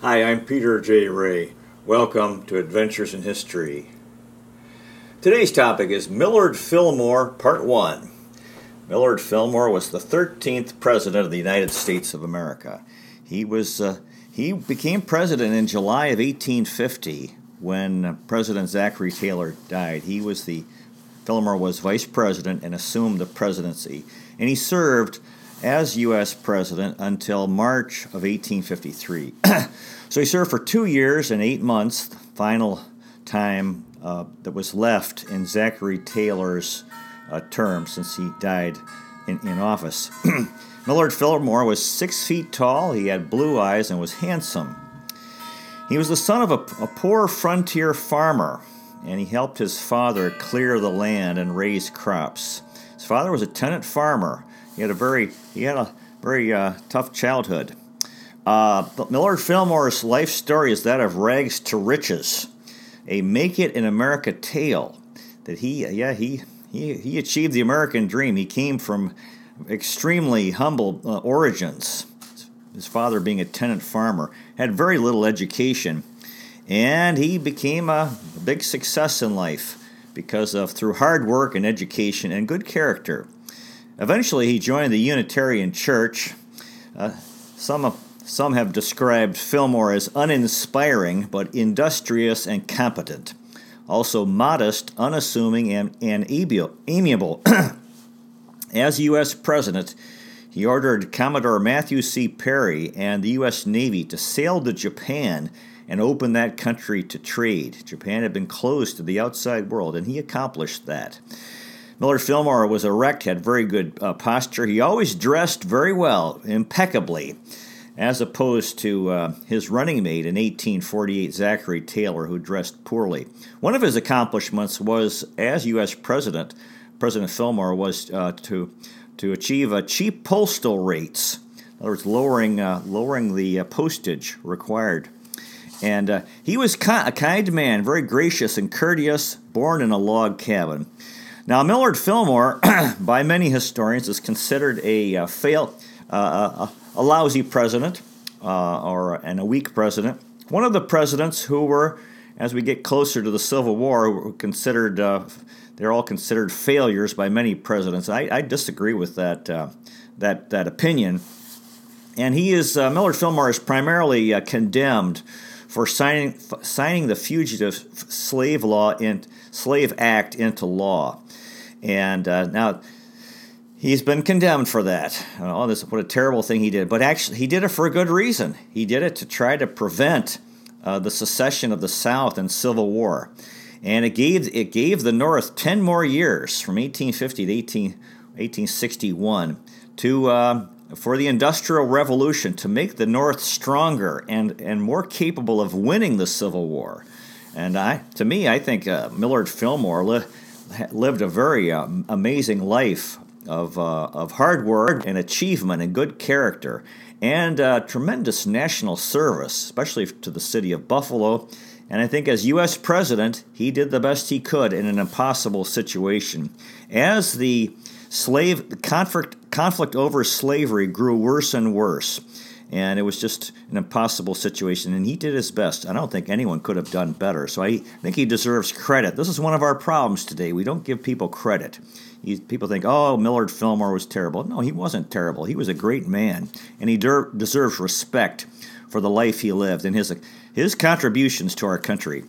Hi, I'm Peter J. Ray. Welcome to Adventures in History. Today's topic is Millard Fillmore, Part 1. Millard Fillmore was the 13th President of the United States of America. He, was, uh, he became President in July of 1850 when President Zachary Taylor died. He was the Fillmore was Vice President and assumed the presidency, and he served as U.S. President until March of 1853. so he served for two years and eight months, final time uh, that was left in Zachary Taylor's uh, term since he died in, in office. Millard Fillmore was six feet tall, he had blue eyes, and was handsome. He was the son of a, a poor frontier farmer, and he helped his father clear the land and raise crops. His father was a tenant farmer he had a very he had a very uh, tough childhood. Uh, Millard Fillmore's life story is that of rags to riches, a make it in America tale. That he yeah he he he achieved the American dream. He came from extremely humble uh, origins. His father being a tenant farmer had very little education, and he became a big success in life because of through hard work and education and good character. Eventually, he joined the Unitarian Church. Uh, some, some have described Fillmore as uninspiring, but industrious and competent. Also, modest, unassuming, and, and amiable. as U.S. President, he ordered Commodore Matthew C. Perry and the U.S. Navy to sail to Japan and open that country to trade. Japan had been closed to the outside world, and he accomplished that. Millard Fillmore was erect, had very good uh, posture. He always dressed very well, impeccably, as opposed to uh, his running mate in 1848, Zachary Taylor, who dressed poorly. One of his accomplishments was, as U.S. President, President Fillmore was uh, to to achieve uh, cheap postal rates. In other words, lowering uh, lowering the uh, postage required. And he was a kind man, very gracious and courteous, born in a log cabin. Now, Millard Fillmore, by many historians, is considered a uh, fail, uh, a, a, lousy president uh, or and a weak president. One of the presidents who were, as we get closer to the Civil War, were considered uh, they're all considered failures by many presidents. I, I disagree with that uh, that that opinion. And he is uh, Millard Fillmore is primarily condemned for signing signing the Fugitive Slave Law in Slave Act into law. And uh, now he's been condemned for that. Oh, this what a terrible thing he did. But actually, he did it for a good reason. He did it to try to prevent uh, the secession of the South and Civil War, and it gave it gave the North ten more years from 1850 to 18, 1861 to. Uh, for the Industrial Revolution to make the North stronger and, and more capable of winning the Civil War. And I, to me, I think uh, Millard Fillmore lived a very uh, amazing life of, uh, of hard work and achievement and good character and uh, tremendous national service, especially to the city of Buffalo. And I think as U.S. president, he did the best he could in an impossible situation. As the slave conflict, conflict over slavery grew worse and worse, and it was just an impossible situation. And he did his best. I don't think anyone could have done better. So I think he deserves credit. This is one of our problems today. We don't give people credit. He, people think, oh, Millard Fillmore was terrible. No, he wasn't terrible. He was a great man, and he der- deserves respect for the life he lived and his his contributions to our country.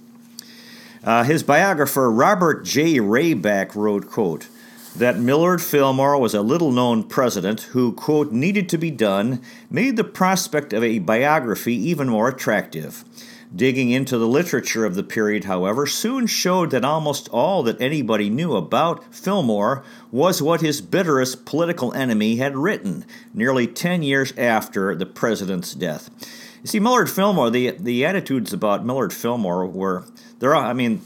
Uh, his biographer Robert J. Rayback wrote, "quote." That Millard Fillmore was a little known president who, quote, needed to be done, made the prospect of a biography even more attractive. Digging into the literature of the period, however, soon showed that almost all that anybody knew about Fillmore was what his bitterest political enemy had written, nearly 10 years after the president's death. You see, Millard Fillmore, the, the attitudes about Millard Fillmore were, there are, I mean,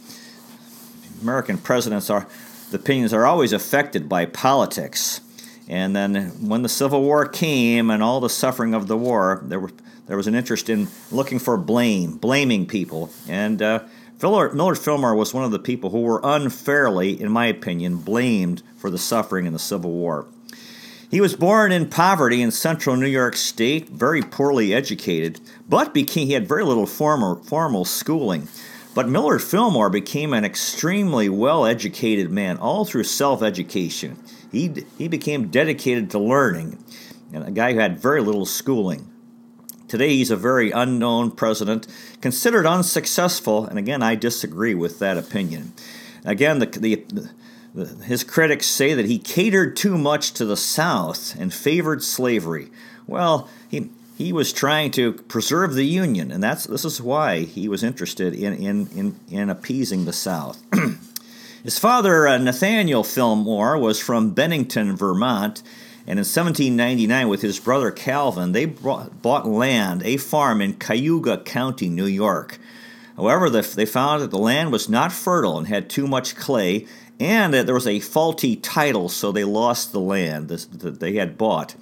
American presidents are, the opinions are always affected by politics. And then when the Civil War came and all the suffering of the war, there, were, there was an interest in looking for blame, blaming people. And uh, Millard, Millard Fillmore was one of the people who were unfairly, in my opinion, blamed for the suffering in the Civil War. He was born in poverty in central New York State, very poorly educated, but became, he had very little formal, formal schooling. But Millard Fillmore became an extremely well educated man, all through self education. He, he became dedicated to learning, and a guy who had very little schooling. Today, he's a very unknown president, considered unsuccessful, and again, I disagree with that opinion. Again, the, the, his critics say that he catered too much to the South and favored slavery. Well, he, was trying to preserve the Union, and that's, this is why he was interested in, in, in, in appeasing the South. His father, uh, Nathaniel Fillmore, was from Bennington, Vermont, and in 1799, with his brother Calvin, they brought, bought land, a farm in Cayuga County, New York. However, the, they found that the land was not fertile and had too much clay, and that there was a faulty title, so they lost the land that they had bought.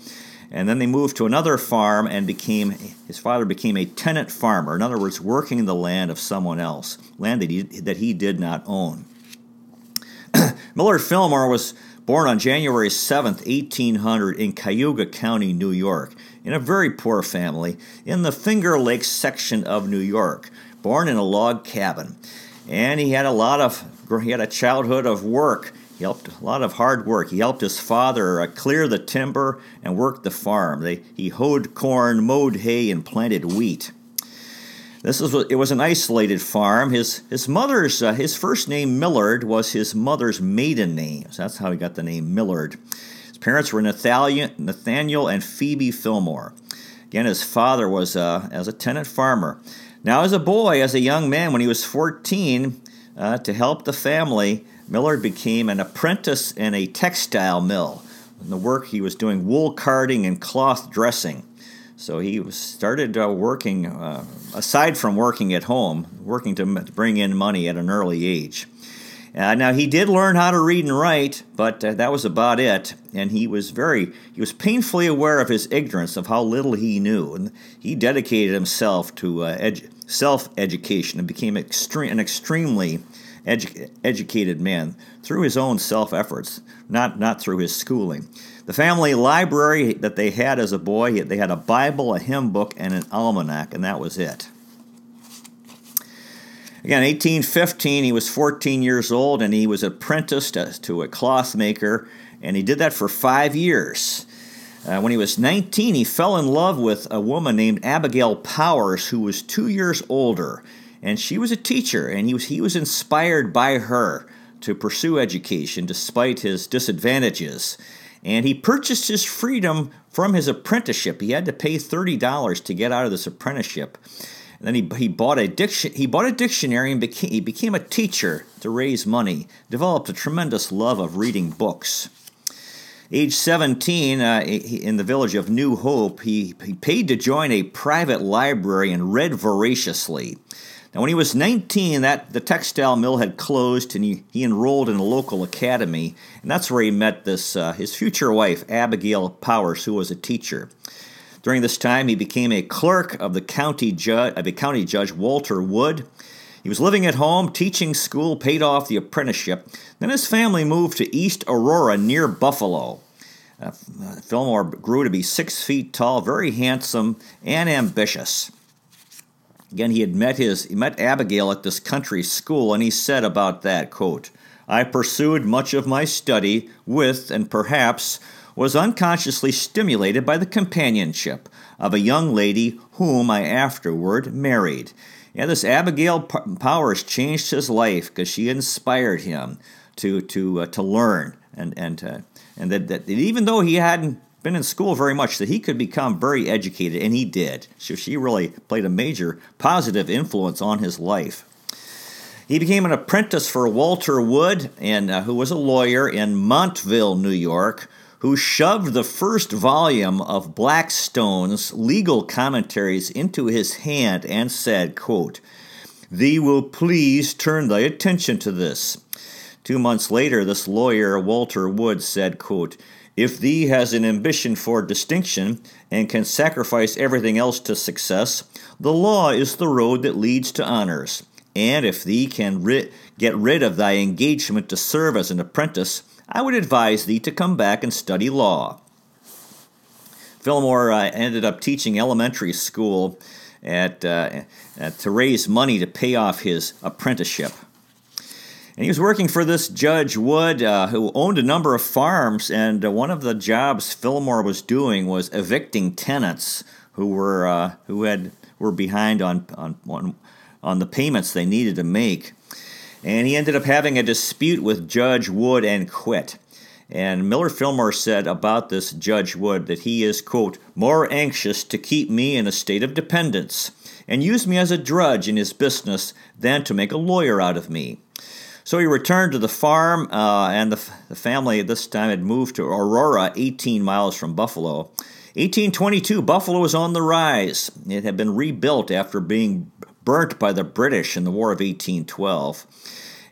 And then they moved to another farm and became, his father became a tenant farmer. In other words, working the land of someone else, land that he, that he did not own. Millard Fillmore was born on January 7, 1800, in Cayuga County, New York, in a very poor family in the Finger Lakes section of New York. Born in a log cabin. And he had a lot of he had a childhood of work. He helped a lot of hard work. He helped his father uh, clear the timber and work the farm. They, he hoed corn, mowed hay, and planted wheat. This was it was an isolated farm. His his mother's uh, his first name Millard was his mother's maiden name. So that's how he got the name Millard. His parents were Nathaniel, Nathaniel and Phoebe Fillmore. Again, his father was uh, as a tenant farmer. Now, as a boy, as a young man, when he was 14, uh, to help the family, Millard became an apprentice in a textile mill. In the work, he was doing wool carding and cloth dressing. So he started uh, working, uh, aside from working at home, working to, bring in money at an early age. Uh, now he did learn how to read and write, but uh, that was about it. And he was very, he was painfully aware of his ignorance of how little he knew, and he dedicated himself to uh, edu- self-education and became extre- an extremely edu- educated man through his own self-efforts, not not through his schooling. The family library that they had as a boy, they had a Bible, a hymn book, and an almanac, and that was it. Again, 1815, he was 14 years old, and he was apprenticed to a cloth maker, and he did that for five years. Uh, when he was 19, he fell in love with a woman named Abigail Powers, who was two years older, and she was a teacher, and he was he was inspired by her to pursue education despite his disadvantages. And he purchased his freedom from his apprenticeship. He had to pay thirty dollars to get out of this apprenticeship. And then he, he bought a diction, he bought a dictionary and became, he became a teacher to raise money. Developed a tremendous love of reading books. Age 17, uh, in the village of New Hope, he, he paid to join a private library and read voraciously. Now, when he was 19, that the textile mill had closed, and he, he enrolled in a local academy, and that's where he met this uh, his future wife, Abigail Powers, who was a teacher. During this time, he became a clerk of the county judge, of the county judge Walter Wood. He was living at home, teaching school, paid off the apprenticeship. Then his family moved to East Aurora near Buffalo. Uh, Fillmore grew to be six feet tall, very handsome, and ambitious. Again, he had met his he met Abigail at this country school, and he said about that quote, "I pursued much of my study with, and perhaps was unconsciously stimulated by the companionship of a young lady whom I afterward married." Yeah, this Abigail Powers changed his life because she inspired him to to uh, to learn and and uh, and that, that even though he hadn't been in school very much, that he could become very educated, and he did. So she really played a major positive influence on his life. He became an apprentice for Walter Wood, and uh, who was a lawyer in Montville, New York, who shoved the first volume of Blackstone's legal commentaries into his hand and said, quote, Thee will please turn thy attention to this. Two months later, this lawyer, Walter Wood, said, quote, If thee has an ambition for distinction and can sacrifice everything else to success, the law is the road that leads to honors. And if thee can get rid of thy engagement to serve as an apprentice, I would advise thee to come back and study law. Fillmore uh, ended up teaching elementary school at, uh, at, to raise money to pay off his apprenticeship. And he was working for this Judge Wood, uh, who owned a number of farms. And uh, one of the jobs Fillmore was doing was evicting tenants who were uh, who had were behind on, on on on the payments they needed to make. And he ended up having a dispute with Judge Wood and quit. And Miller Fillmore said about this Judge Wood that he is, quote, more anxious to keep me in a state of dependence and use me as a drudge in his business than to make a lawyer out of me. So he returned to the farm, uh, and the, the family at this time had moved to Aurora, 18 miles from Buffalo. 1822, Buffalo was on the rise. It had been rebuilt after being burnt by the British in the War of 1812.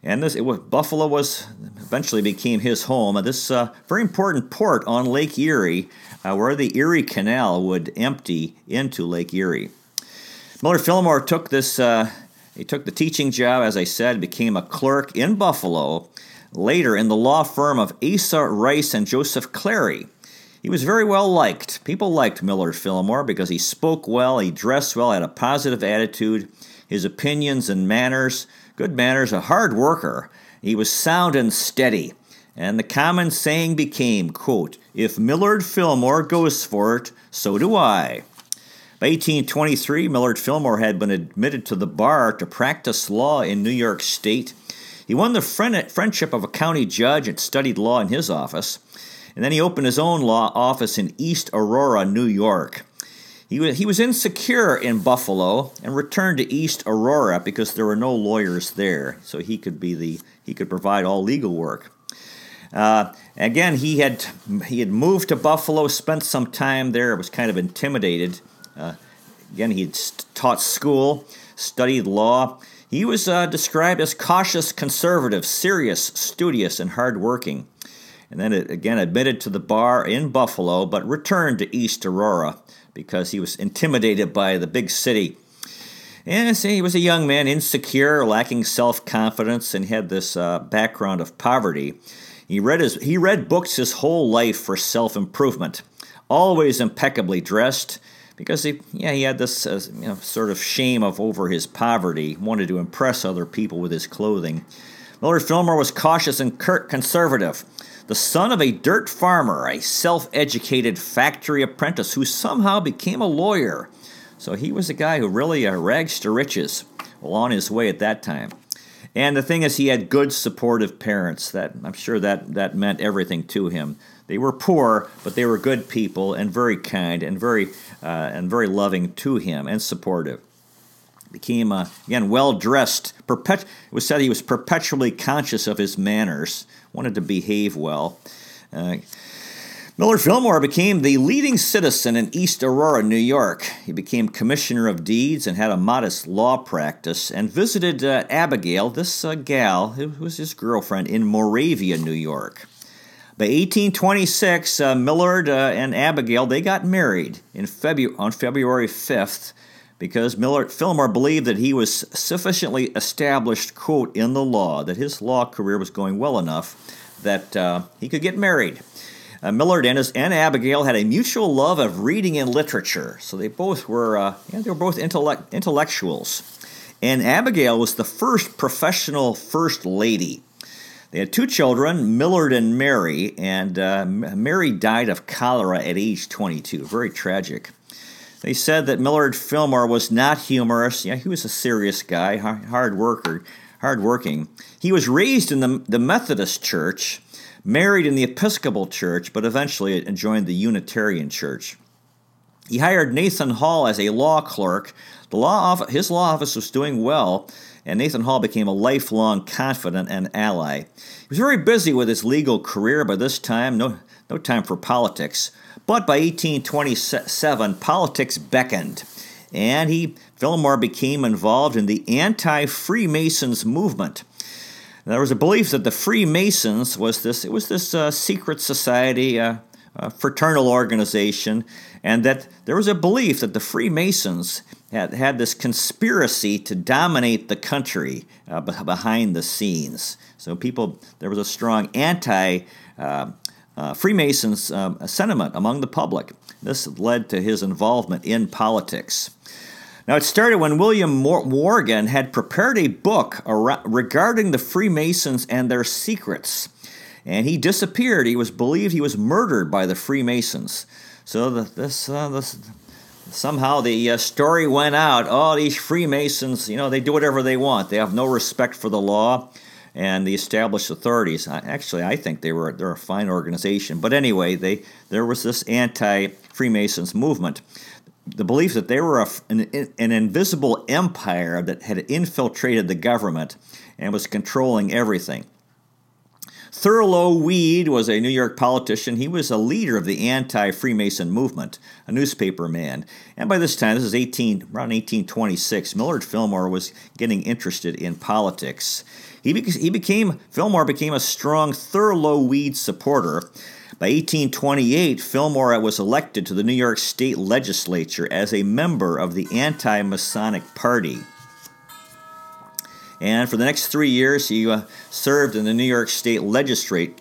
And this was, Buffalo was eventually became his home. This uh, very important port on Lake Erie, uh, where the Erie Canal would empty into Lake Erie. Miller Fillmore took this uh, he took the teaching job, as I said, became a clerk in Buffalo, later in the law firm of Asa Rice and Joseph Clary. He was very well liked. People liked Millard Fillmore because he spoke well, he dressed well, had a positive attitude, his opinions and manners, good manners, a hard worker. He was sound and steady. And the common saying became, quote, if Millard Fillmore goes for it, so do I. By 1823, Millard Fillmore had been admitted to the bar to practice law in New York State. He won the friendship of a county judge and studied law in his office. And then he opened his own law office in East Aurora, New York. He was, he was insecure in Buffalo and returned to East Aurora because there were no lawyers there, so he could be the he could provide all legal work. Uh, again, he had he had moved to Buffalo, spent some time there, was kind of intimidated uh, again, he taught school, studied law. He was uh, described as cautious, conservative, serious, studious, and hardworking. And then again admitted to the bar in Buffalo, but returned to East Aurora because he was intimidated by the big city. And see, he was a young man, insecure, lacking self confidence, and had this uh, background of poverty. He read, his, he read books his whole life for self improvement, always impeccably dressed because he, yeah, he had this uh, you know, sort of shame of over his poverty, wanted to impress other people with his clothing. Millard Fillmore was cautious and conservative, the son of a dirt farmer, a self-educated factory apprentice who somehow became a lawyer. So he was a guy who really uh, rags to riches well, on his way at that time. And the thing is, he had good, supportive parents. That I'm sure that that meant everything to him. They were poor, but they were good people and very kind and very uh, and very loving to him and supportive. Became uh, again well dressed. Perpet- it was said he was perpetually conscious of his manners, wanted to behave well. Uh, Millard Fillmore became the leading citizen in East Aurora, New York. He became commissioner of deeds and had a modest law practice and visited uh, Abigail, this uh, gal, who was his girlfriend, in Moravia, New York. By 1826, uh, Millard uh, and Abigail they got married in Febu- on February 5th because Millard Fillmore believed that he was sufficiently established, quote, in the law, that his law career was going well enough that uh, he could get married. Uh, Millard and, his, and Abigail had a mutual love of reading and literature, so they both were uh, yeah, they were both intellect, intellectuals. And Abigail was the first professional first lady. They had two children, Millard and Mary, and uh, Mary died of cholera at age 22. Very tragic. They said that Millard Fillmore was not humorous. Yeah, he was a serious guy, hard worker, hard working. He was raised in the, the Methodist Church, married in the Episcopal Church, but eventually joined the Unitarian Church. He hired Nathan Hall as a law clerk. The law office, his law office was doing well, and Nathan Hall became a lifelong confidant and ally. He was very busy with his legal career by this time, no, no time for politics. But by 1827, politics beckoned, and he, Fillmore, became involved in the anti Freemasons movement. There was a belief that the Freemasons was this it was this uh, secret society, uh, fraternal organization, and that there was a belief that the Freemasons had, had this conspiracy to dominate the country uh, behind the scenes. So people, there was a strong anti uh, uh, Freemasons um, sentiment among the public. This led to his involvement in politics. Now, it started when William Morgan had prepared a book regarding the Freemasons and their secrets. And he disappeared. He was believed he was murdered by the Freemasons. So the, this, uh, this, somehow the uh, story went out. Oh, these Freemasons, you know, they do whatever they want. They have no respect for the law and the established authorities. Actually, I think they were they're a fine organization. But anyway, they there was this anti-Freemasons movement. The belief that they were a, an, an invisible empire that had infiltrated the government and was controlling everything. Thurlow Weed was a New York politician. He was a leader of the anti Freemason movement, a newspaper man. And by this time, this is 18, around 1826, Millard Fillmore was getting interested in politics. He, be- he became, Fillmore became a strong Thurlow Weed supporter. By 1828, Fillmore was elected to the New York State Legislature as a member of the Anti Masonic Party. And for the next three years, he uh, served in the New York State Legislature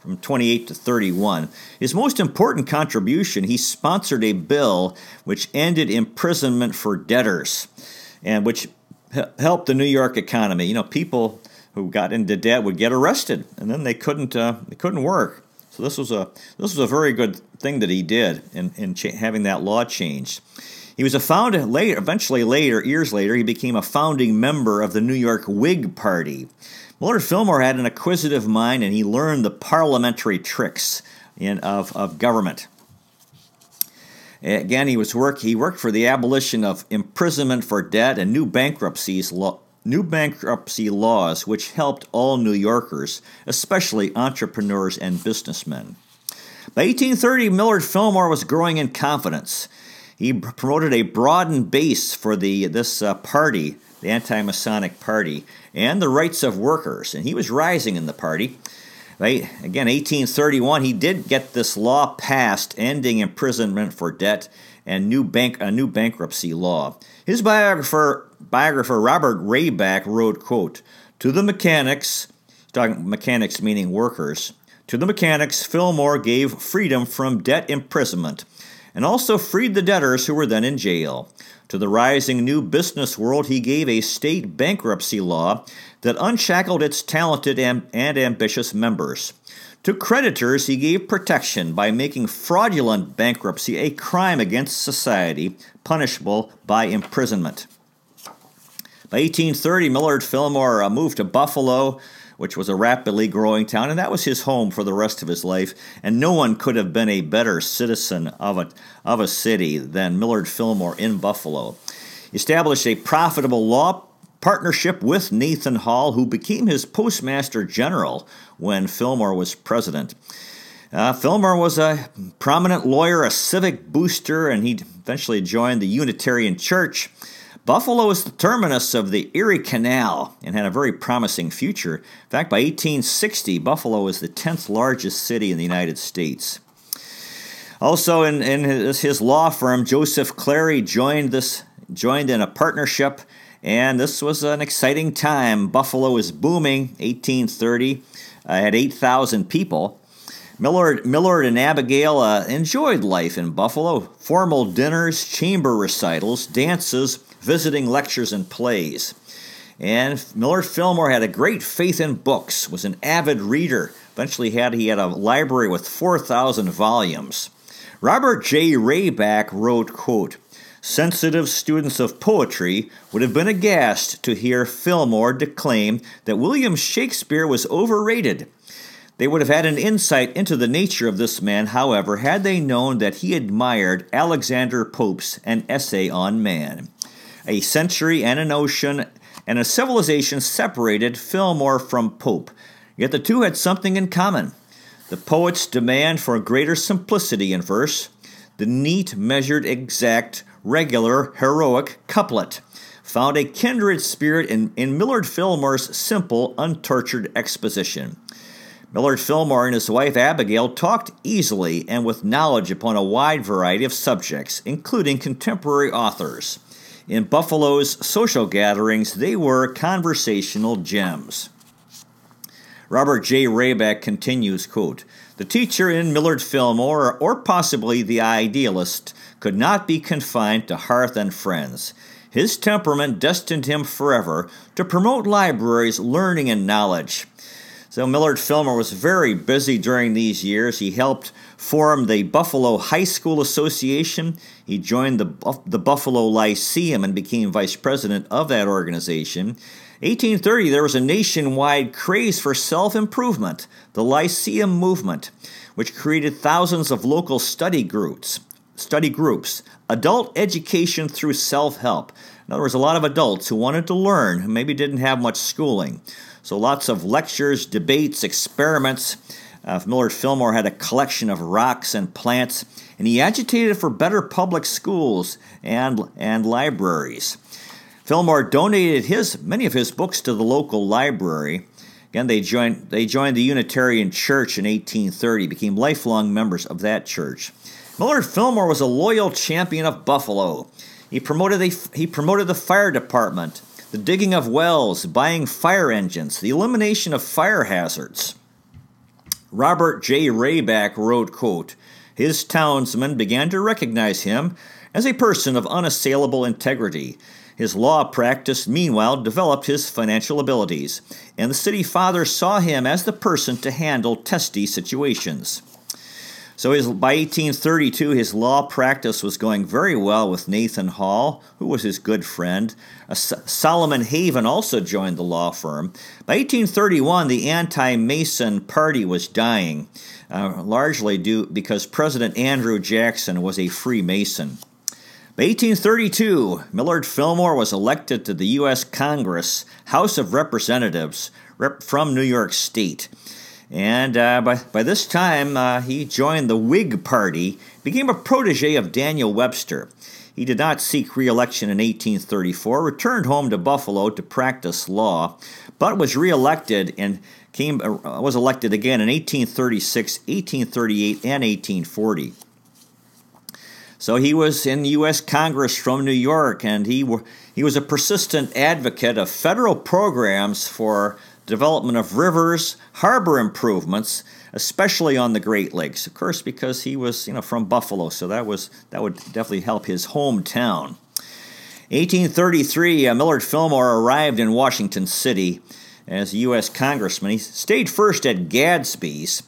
from 28 to 31. His most important contribution, he sponsored a bill which ended imprisonment for debtors and which helped the New York economy. You know, people who got into debt would get arrested, and then they couldn't uh, they couldn't work. So this was a this was a very good thing that he did in in cha- having that law changed. He was a founder later, eventually later, years later, he became a founding member of the New York Whig Party. Millard Fillmore had an acquisitive mind, and he learned the parliamentary tricks in, of, of government. Again, he was work. He worked for the abolition of imprisonment for debt and new bankruptcies lo- new bankruptcy laws, which helped all New Yorkers, especially entrepreneurs and businessmen. By 1830, Millard Fillmore was growing in confidence. He promoted a broadened base for the this uh, party, the anti-Masonic Party, and the rights of workers, and he was rising in the party. Right? Again, 1831, he did get this law passed ending imprisonment for debt and new bank a new bankruptcy law. His biographer biographer Robert Rayback wrote, quote, "To the mechanics, talking mechanics meaning workers, to the mechanics Fillmore gave freedom from debt imprisonment and also freed the debtors who were then in jail. To the rising new business world, he gave a state bankruptcy law that unshackled its talented and, and ambitious members. To creditors, he gave protection by making fraudulent bankruptcy a crime against society, punishable by imprisonment. By 1830, Millard Fillmore uh, moved to Buffalo, which was a rapidly growing town, and that was his home for the rest of his life. And no one could have been a better citizen of a, of a city than Millard Fillmore in Buffalo. He established a profitable law partnership with Nathan Hall, who became his postmaster general when Fillmore was president. Uh, Fillmore was a prominent lawyer, a civic booster, and he eventually joined the Unitarian Church. Buffalo is the terminus of the Erie Canal and had a very promising future. In fact, by 1860, Buffalo was the 10th largest city in the United States. Also, in, in his, his law firm, Joseph Clary joined this joined in a partnership, and this was an exciting time. Buffalo was booming. 1830 uh, had 8,000 people. Millard, Millard and Abigail uh, enjoyed life in Buffalo. Formal dinners, chamber recitals, dances, visiting lectures and plays. And Millard Fillmore had a great faith in books, was an avid reader. Eventually had he had a library with 4,000 volumes. Robert J. Rayback wrote, quote, Sensitive students of poetry would have been aghast to hear Fillmore declaim that William Shakespeare was overrated. They would have had an insight into the nature of this man, however, had they known that he admired Alexander Pope's An Essay on Man a century and an ocean and a civilization separated Fillmore from Pope. Yet the two had something in common the poet's demand for greater simplicity in verse, the neat, measured, exact, regular, heroic couplet found a kindred spirit in, in Millard Fillmore's simple, untortured exposition. Millard Fillmore and his wife Abigail talked easily and with knowledge upon a wide variety of subjects, including contemporary authors. In Buffalo's social gatherings, they were conversational gems. Robert J. Rayback continues, quote, The teacher in Millard Fillmore, or possibly the idealist, could not be confined to hearth and friends. His temperament destined him forever to promote libraries, learning, and knowledge. So Millard Fillmore was very busy during these years. He helped form the Buffalo High School Association. He joined the, the Buffalo Lyceum and became vice president of that organization. 1830, there was a nationwide craze for self improvement, the Lyceum movement, which created thousands of local study groups study groups, adult education through self help. In other words, a lot of adults who wanted to learn, who maybe didn't have much schooling. So lots of lectures, debates, experiments. Uh, Millard Fillmore had a collection of rocks and plants, and he agitated for better public schools and, and libraries. Fillmore donated his many of his books to the local library. Again, they joined they joined the Unitarian Church in 1830, became lifelong members of that church. Millard Fillmore was a loyal champion of Buffalo. He promoted, a, he promoted the fire department, the digging of wells, buying fire engines, the elimination of fire hazards. Robert J. Rayback wrote, quote, His townsmen began to recognize him as a person of unassailable integrity. His law practice, meanwhile, developed his financial abilities, and the city fathers saw him as the person to handle testy situations. So his, by 1832, his law practice was going very well with Nathan Hall, who was his good friend. Solomon Haven also joined the law firm. By 1831, the anti-Mason party was dying, uh, largely due because President Andrew Jackson was a Freemason. By 1832, Millard Fillmore was elected to the U.S. Congress House of Representatives rep- from New York State. And uh, by, by this time, uh, he joined the Whig Party, became a protege of Daniel Webster. He did not seek re election in 1834, returned home to Buffalo to practice law, but was reelected and came, uh, was elected again in 1836, 1838, and 1840. So he was in the U.S. Congress from New York, and he, he was a persistent advocate of federal programs for development of rivers, harbor improvements, especially on the Great Lakes. Of course, because he was you know from Buffalo, so that was that would definitely help his hometown. 1833, uh, Millard Fillmore arrived in Washington City as a U.S. congressman. He stayed first at Gadsby's.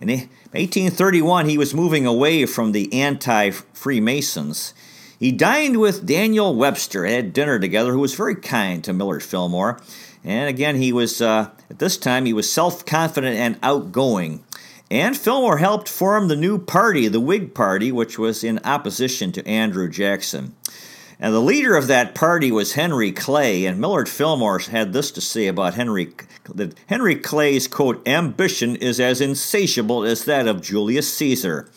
In 1831, he was moving away from the anti Freemasons. He dined with Daniel Webster, had dinner together, who was very kind to Millard Fillmore. And again, he was, uh, at this time, he was self confident and outgoing. And Fillmore helped form the new party, the Whig Party, which was in opposition to Andrew Jackson. And the leader of that party was Henry Clay, and Millard Fillmore had this to say about Henry that Henry Clay's quote ambition is as insatiable as that of Julius Caesar.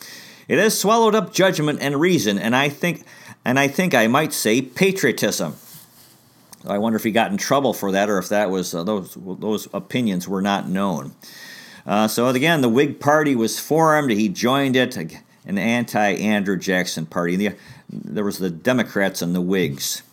It has swallowed up judgment and reason, and I think and I think I might say patriotism. I wonder if he got in trouble for that, or if that was uh, those those opinions were not known. Uh, so again, the Whig Party was formed. He joined it, an anti-Andrew Jackson party. The, there was the Democrats and the Whigs.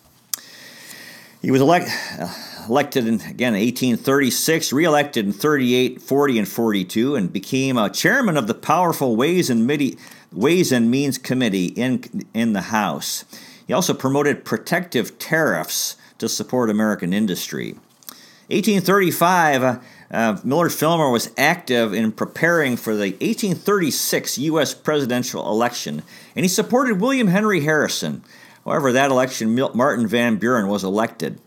He was elect, uh, elected in, again in 1836, reelected in 38, 40, and 42, and became a chairman of the powerful Ways and, Midi, Ways and Means Committee in, in the House. He also promoted protective tariffs to support American industry. 1835, uh, uh, Millard Fillmore was active in preparing for the 1836 U.S. presidential election, and he supported William Henry Harrison. However, that election, Martin Van Buren was elected.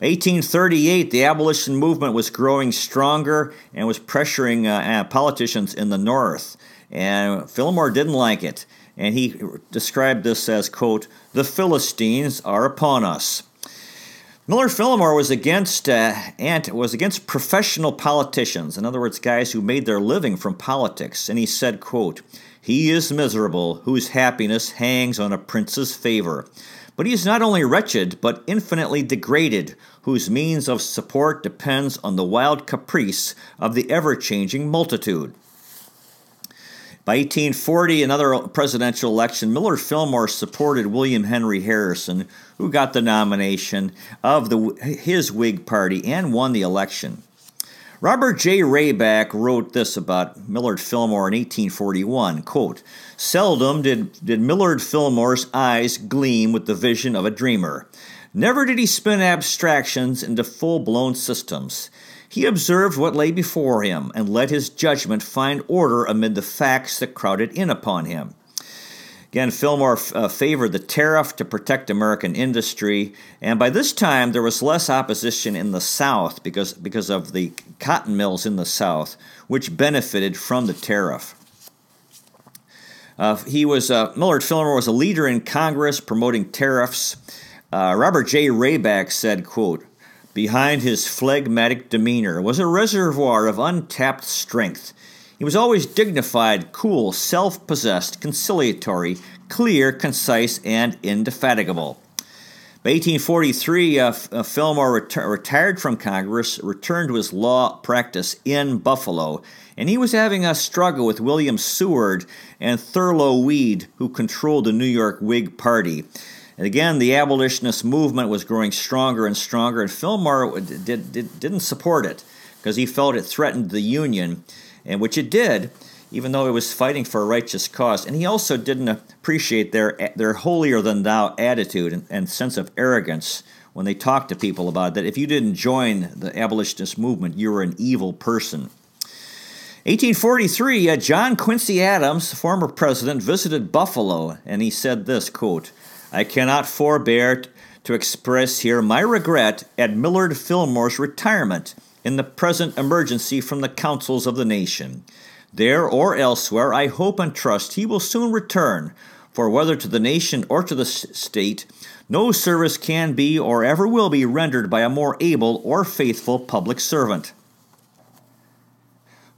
1838, the abolition movement was growing stronger and was pressuring uh, uh, politicians in the North. And Fillmore didn't like it, and he described this as, quote, the Philistines are upon us. Millard Fillmore was against uh, and was against professional politicians, in other words, guys who made their living from politics, and he said, quote, "He is miserable whose happiness hangs on a prince's favor, but he is not only wretched but infinitely degraded, whose means of support depends on the wild caprice of the ever-changing multitude." By 1840, another presidential election, Millard Fillmore supported William Henry Harrison, who got the nomination of the, his Whig Party and won the election. Robert J. Rayback wrote this about Millard Fillmore in 1841, quote, Seldom did, did Millard Fillmore's eyes gleam with the vision of a dreamer. Never did he spin abstractions into full-blown systems. He observed what lay before him and let his judgment find order amid the facts that crowded in upon him. Again, Fillmore uh, favored the tariff to protect American industry, and by this time there was less opposition in the South because, because of the cotton mills in the South, which benefited from the tariff. Uh, he was uh, Millard Fillmore was a leader in Congress promoting tariffs. Uh, Robert J. Rayback said, "quote Behind his phlegmatic demeanor was a reservoir of untapped strength." He was always dignified, cool, self possessed, conciliatory, clear, concise, and indefatigable. By 1843, uh, uh, Fillmore ret- retired from Congress, returned to his law practice in Buffalo, and he was having a struggle with William Seward and Thurlow Weed, who controlled the New York Whig Party. And again, the abolitionist movement was growing stronger and stronger, and Fillmore did, did, didn't support it because he felt it threatened the Union and which it did, even though it was fighting for a righteous cause. And he also didn't appreciate their their holier than thou attitude and, and sense of arrogance when they talked to people about that if you didn't join the abolitionist movement, you were an evil person. 1843, uh, John Quincy Adams, former president, visited Buffalo, and he said this quote, I cannot forbear to express here my regret at Millard Fillmore's retirement in the present emergency from the councils of the nation. There or elsewhere, I hope and trust he will soon return, for whether to the nation or to the state, no service can be or ever will be rendered by a more able or faithful public servant.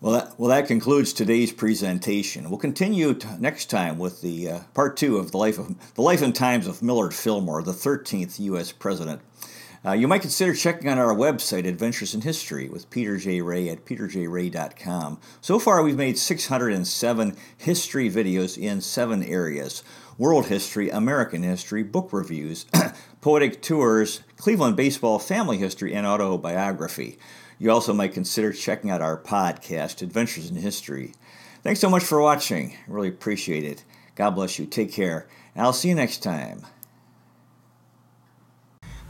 Well, that, well, that concludes today's presentation. We'll continue next time with the uh, part two of the life of the life and times of Millard Fillmore, the 13th U.S. president. Uh, you might consider checking out our website, Adventures in History, with Peter J. Ray at peterjray.com. So far, we've made 607 history videos in seven areas world history, American history, book reviews, poetic tours, Cleveland baseball family history, and autobiography. You also might consider checking out our podcast, Adventures in History. Thanks so much for watching. Really appreciate it. God bless you. Take care. And I'll see you next time.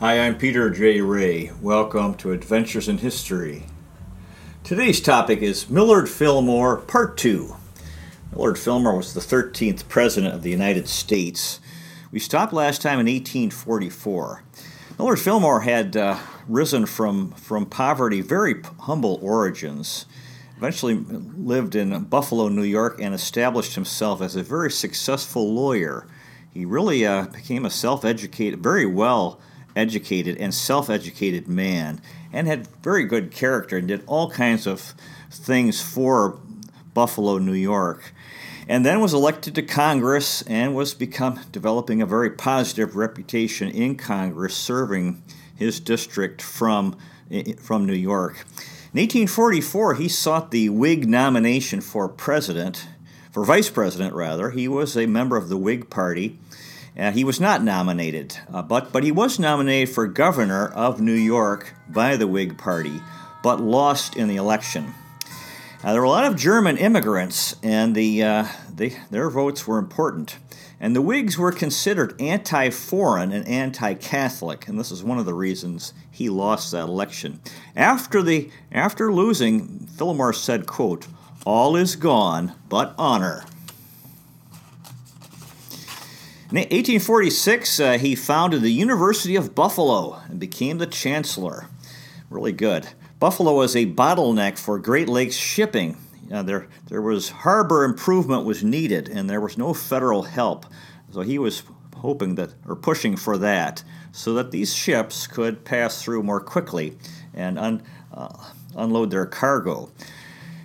Hi, I'm Peter J. Ray. Welcome to Adventures in History. Today's topic is Millard Fillmore, Part 2. Millard Fillmore was the 13th President of the United States. We stopped last time in 1844. Millard Fillmore had uh, risen from, from poverty, very humble origins, eventually lived in Buffalo, New York, and established himself as a very successful lawyer. He really uh, became a self educated, very well educated and self educated man and had very good character and did all kinds of things for Buffalo, New York. And then was elected to Congress and was become developing a very positive reputation in Congress, serving his district from, from New York. In 1844, he sought the Whig nomination for president, for vice president rather. He was a member of the Whig Party uh, he was not nominated, uh, but, but he was nominated for governor of New York by the Whig Party, but lost in the election. Uh, there were a lot of German immigrants, and the, uh, their votes were important. And the Whigs were considered anti foreign and anti Catholic, and this is one of the reasons he lost that election. After, the, after losing, Fillmore said, quote, All is gone but honor. In 1846, uh, he founded the University of Buffalo and became the chancellor. Really good. Buffalo was a bottleneck for Great Lakes shipping. Uh, there, there was harbor improvement was needed, and there was no federal help. So he was hoping that, or pushing for that, so that these ships could pass through more quickly and un, uh, unload their cargo.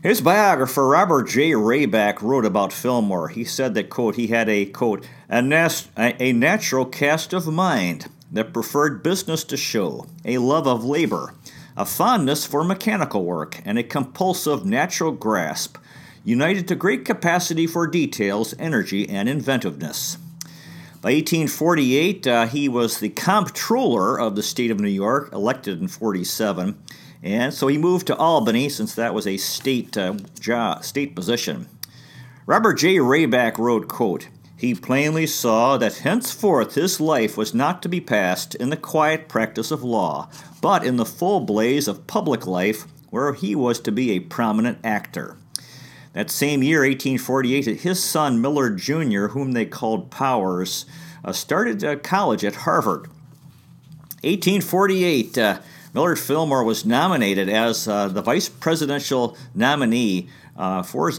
His biographer, Robert J. Rayback, wrote about Fillmore. He said that, quote, he had a, quote, a, nas- a natural cast of mind that preferred business to show, a love of labor, a fondness for mechanical work, and a compulsive natural grasp, united to great capacity for details, energy, and inventiveness. By 1848, uh, he was the comptroller of the state of New York, elected in 47, and so he moved to Albany since that was a state uh, job, state position. Robert J. Rayback wrote, quote, he plainly saw that henceforth his life was not to be passed in the quiet practice of law, but in the full blaze of public life, where he was to be a prominent actor. That same year, 1848, his son Millard Jr., whom they called Powers, uh, started uh, college at Harvard. 1848, uh, Millard Fillmore was nominated as uh, the vice presidential nominee uh, for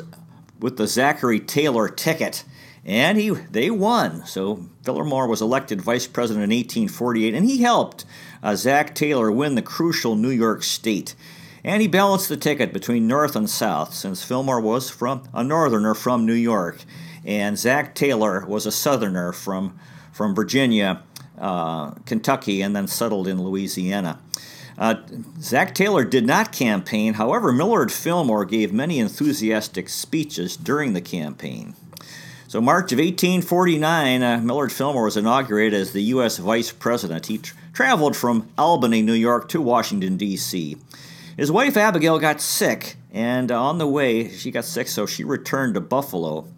with the Zachary Taylor ticket and he they won. So Fillmore was elected vice president in 1848, and he helped uh, Zach Taylor win the crucial New York state. And he balanced the ticket between North and South, since Fillmore was from a Northerner from New York, and Zach Taylor was a Southerner from from Virginia, uh, Kentucky, and then settled in Louisiana. Uh, Zach Taylor did not campaign. However, Millard Fillmore gave many enthusiastic speeches during the campaign. So, March of 1849, uh, Millard Fillmore was inaugurated as the U.S. Vice President. He tra- traveled from Albany, New York, to Washington, D.C. His wife Abigail got sick, and on the way, she got sick, so she returned to Buffalo.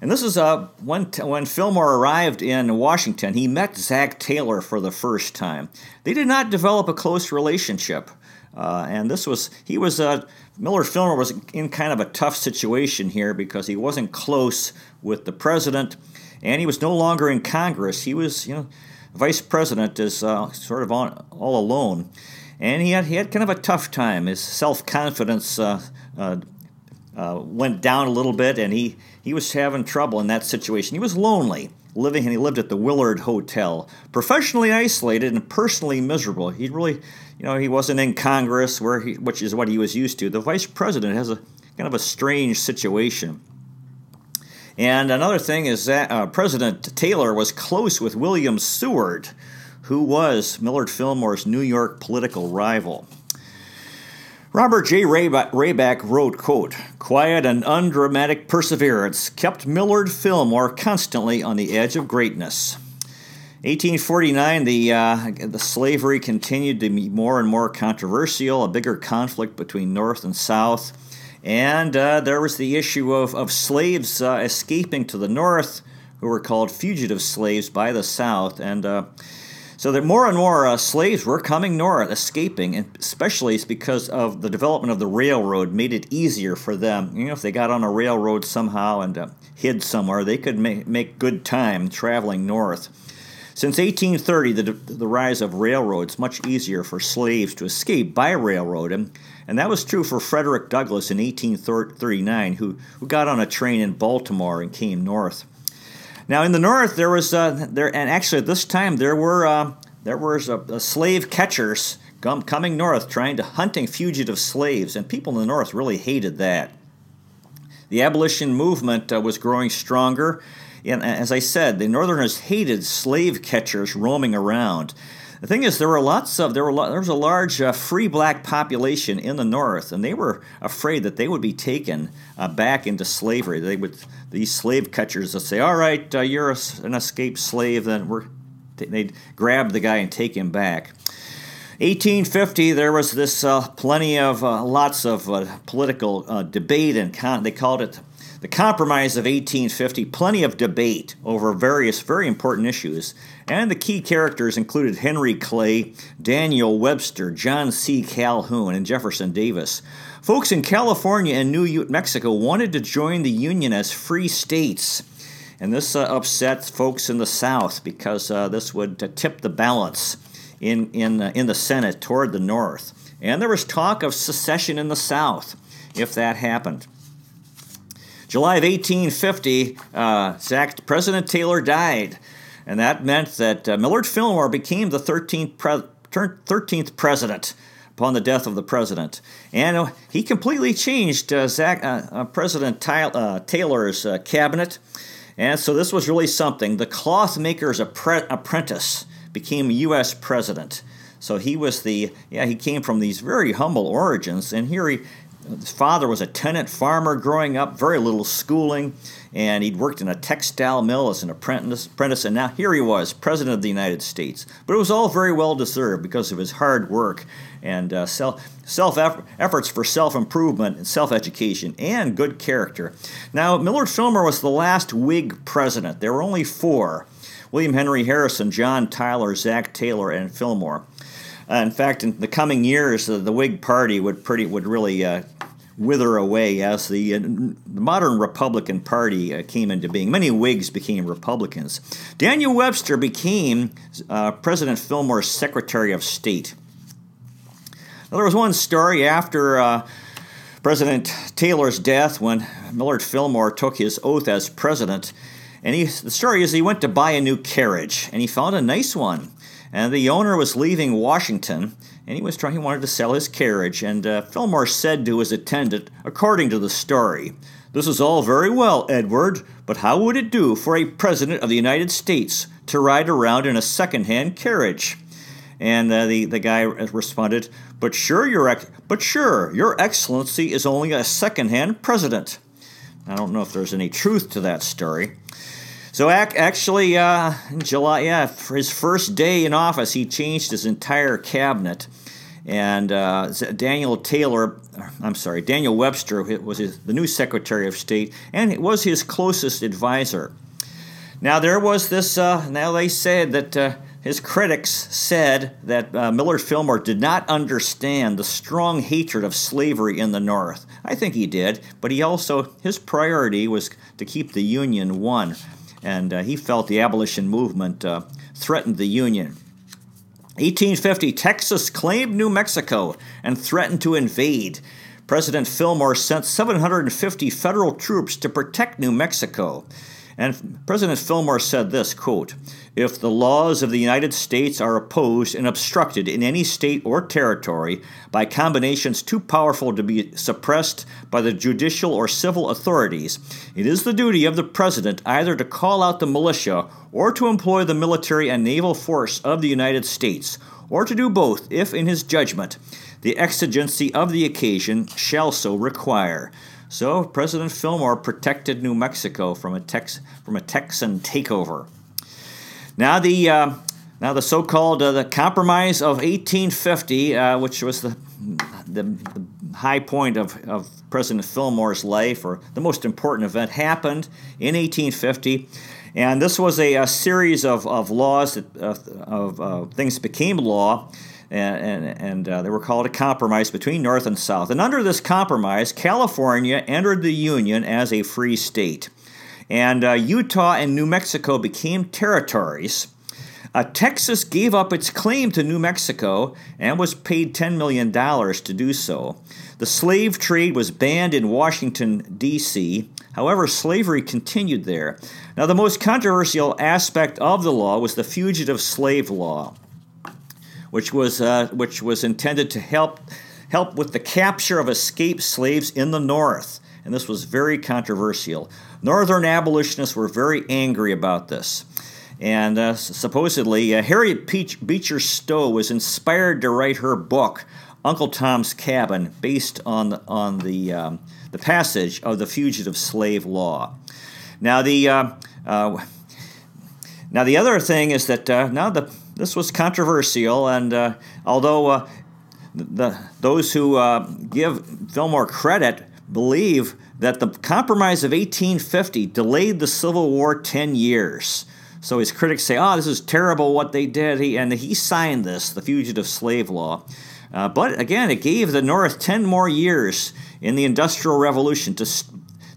And this is uh, when, when Fillmore arrived in Washington, he met Zach Taylor for the first time. They did not develop a close relationship. Uh, and this was, he was, uh, Millard Fillmore was in kind of a tough situation here because he wasn't close with the president and he was no longer in Congress. He was, you know, vice president is uh, sort of on, all alone. And he had, he had kind of a tough time. His self confidence uh, uh, uh, went down a little bit, and he, he was having trouble in that situation. He was lonely living and he lived at the Willard Hotel, professionally isolated and personally miserable. He really, you know, he wasn't in Congress, where he, which is what he was used to. The vice president has a kind of a strange situation. And another thing is that uh, President Taylor was close with William Seward, who was Millard Fillmore's New York political rival. Robert J. Rayback wrote, quote, Quiet and undramatic perseverance kept Millard Fillmore constantly on the edge of greatness. 1849, the, uh, the slavery continued to be more and more controversial, a bigger conflict between North and South. And uh, there was the issue of, of slaves uh, escaping to the North, who were called fugitive slaves by the South. And uh, so that more and more uh, slaves were coming north, escaping, and especially because of the development of the railroad made it easier for them. You know, if they got on a railroad somehow and uh, hid somewhere, they could make, make good time traveling north. Since 1830, the, the rise of railroads, much easier for slaves to escape by railroad. And, and that was true for Frederick Douglass in 1839, who, who got on a train in Baltimore and came north. Now in the north, there was uh, there, and actually at this time there were uh, there was uh, slave catchers coming north trying to hunting fugitive slaves, and people in the north really hated that. The abolition movement uh, was growing stronger, and as I said, the Northerners hated slave catchers roaming around. The thing is, there were lots of there were there was a large uh, free black population in the North, and they were afraid that they would be taken uh, back into slavery. They would these slave catchers would say, "All right, uh, you're a, an escaped slave," then we're they'd grab the guy and take him back. 1850, there was this uh, plenty of uh, lots of uh, political uh, debate and con- they called it the Compromise of 1850, plenty of debate over various very important issues, and the key characters included Henry Clay, Daniel Webster, John C. Calhoun, and Jefferson Davis. Folks in California and New Mexico wanted to join the Union as free states. And this uh, upset folks in the South because uh, this would tip the balance in, in, uh, in the Senate toward the North. And there was talk of secession in the South if that happened. July of 1850, uh, President Taylor died, and that meant that uh, Millard Fillmore became the 13th, pre- 13th president upon the death of the president. And uh, he completely changed uh, Zach, uh, uh, President Ty- Taylor's cabinet. And so this was really something. The clothmaker's appre- apprentice became U.S. president. So he was the, yeah, he came from these very humble origins, and here he, his father was a tenant farmer growing up, very little schooling, and he'd worked in a textile mill as an apprentice, apprentice, and now here he was, president of the United States. But it was all very well deserved because of his hard work and uh, self self efforts for self improvement and self education and good character. Now, Millard Fillmore was the last Whig president. There were only four: William Henry Harrison, John Tyler, Zach Taylor, and Fillmore. Uh, in fact, in the coming years, uh, the Whig Party would pretty would really uh, wither away as the, uh, the modern Republican Party uh, came into being. Many Whigs became Republicans. Daniel Webster became uh, President Fillmore's Secretary of State. Now, there was one story after President Taylor's death when Millard Fillmore took his oath as president. And he, the story is he went to buy a new carriage and he found a nice one and the owner was leaving Washington, and he was trying. He wanted to sell his carriage, and uh, Fillmore said to his attendant, according to the story, "This is all very well, Edward, but how would it do for a president of the United States to ride around in a second-hand carriage?" And uh, the the guy responded, "But sure, your ex- but sure, your Excellency is only a second-hand president." I don't know if there's any truth to that story. So ac- actually, uh, in July, yeah, for his first day in office, he changed his entire cabinet. And uh, Daniel Taylor, I'm sorry, Daniel Webster was his, the new Secretary of State, and it was his closest advisor. Now there was this. Uh, now they said that uh, his critics said that uh, Millard Fillmore did not understand the strong hatred of slavery in the North. I think he did, but he also his priority was to keep the Union one and uh, he felt the abolition movement uh, threatened the Union. 1850, Texas claimed New Mexico and threatened to invade. President Fillmore sent 750 federal troops to protect New Mexico. And President Fillmore said this quote, If the laws of the United States are opposed and obstructed in any state or territory by combinations too powerful to be suppressed by the judicial or civil authorities, it is the duty of the President either to call out the militia or to employ the military and naval force of the United States, or to do both if, in his judgment, the exigency of the occasion shall so require. So President Fillmore protected New Mexico from a Tex from a Texan takeover. Now the uh, now the so-called uh, the Compromise of 1850, uh, which was the, the, the high point of, of President Fillmore's life, or the most important event, happened in 1850. And this was a, a series of, of laws that uh, of uh, things became law and, and, and uh, they were called a compromise between North and South. And under this compromise, California entered the Union as a free state. And uh, Utah and New Mexico became territories. Uh, Texas gave up its claim to New Mexico and was paid $10 million to do so. The slave trade was banned in Washington, D.C. However, slavery continued there. Now, the most controversial aspect of the law was the fugitive slave law which was uh, which was intended to help help with the capture of escaped slaves in the North. And this was very controversial. Northern abolitionists were very angry about this. And uh, supposedly, uh, Harriet Peach, Beecher Stowe was inspired to write her book, Uncle Tom's Cabin, based on the, on the, um, the passage of the Fugitive Slave Law. Now, the, uh, uh now the other thing is that uh, now the this was controversial, and uh, although uh, the, those who uh, give Fillmore credit believe that the Compromise of 1850 delayed the Civil War 10 years. So his critics say, oh, this is terrible what they did. He, and he signed this, the Fugitive Slave Law. Uh, but again, it gave the North 10 more years in the Industrial Revolution to,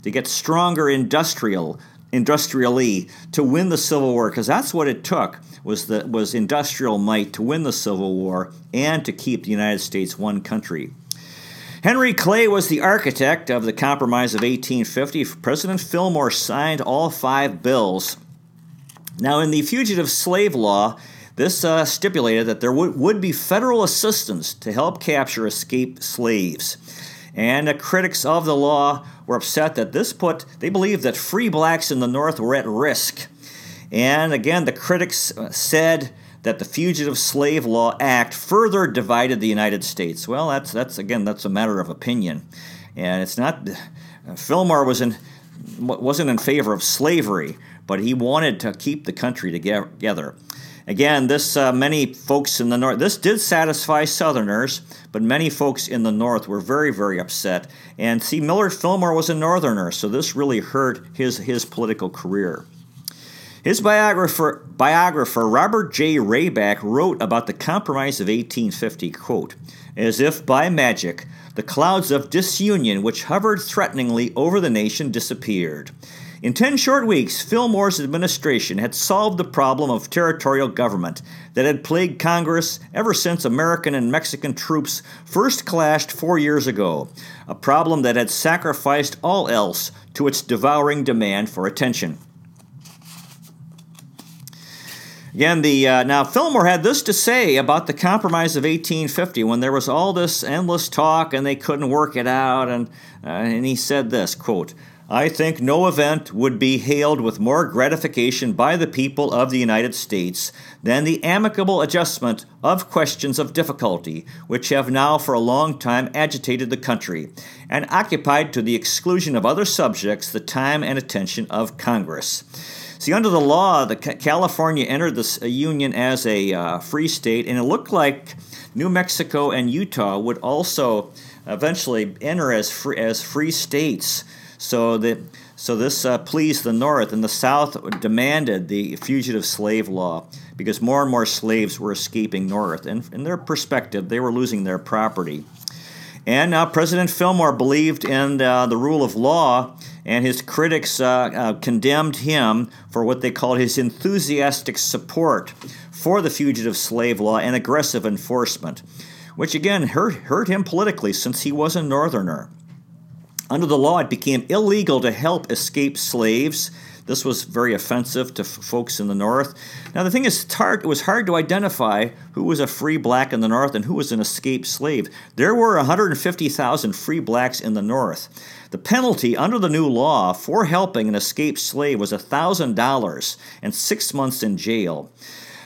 to get stronger industrial, industrially to win the Civil War, because that's what it took was the was industrial might to win the Civil War and to keep the United States one country. Henry Clay was the architect of the Compromise of 1850. President Fillmore signed all five bills. Now, in the fugitive slave law, this uh, stipulated that there w- would be federal assistance to help capture escaped slaves. And the critics of the law were upset that this put, they believed that free blacks in the North were at risk. And again, the critics uh, said that the Fugitive Slave Law Act further divided the United States. Well, that's, that's again, that's a matter of opinion. and it's not. Fillmore was in wasn't in favor of slavery, but he wanted to keep the country together. Again, this uh, many folks in the north. This did satisfy Southerners, but many folks in the north were very, very upset. And see, Millard Fillmore was a Northerner, so this really hurt his his political career. His biographer, biographer Robert J. Rayback wrote about the Compromise of 1850, quote, as if by magic, the clouds of disunion which hovered threateningly over the nation disappeared. In 10 short weeks, Fillmore's administration had solved the problem of territorial government that had plagued Congress ever since American and Mexican troops first clashed four years ago, a problem that had sacrificed all else to its devouring demand for attention. Again, the uh, now Fillmore had this to say about the Compromise of 1850 when there was all this endless talk and they couldn't work it out, and uh, and he said this quote. I think no event would be hailed with more gratification by the people of the United States than the amicable adjustment of questions of difficulty which have now for a long time agitated the country and occupied to the exclusion of other subjects the time and attention of Congress. See, under the law, the California entered the uh, union as a uh, free state, and it looked like New Mexico and Utah would also eventually enter as free, as free states. So that so this uh, pleased the North, and the South demanded the fugitive slave law because more and more slaves were escaping North, and in their perspective, they were losing their property. And now President Fillmore believed in uh, the rule of law, and his critics uh, uh, condemned him for what they called his enthusiastic support for the fugitive slave law and aggressive enforcement, which again hurt, hurt him politically since he was a Northerner. Under the law, it became illegal to help escaped slaves. This was very offensive to f- folks in the North. Now, the thing is, it was hard to identify who was a free black in the North and who was an escaped slave. There were 150,000 free blacks in the North. The penalty under the new law for helping an escaped slave was $1,000 and six months in jail.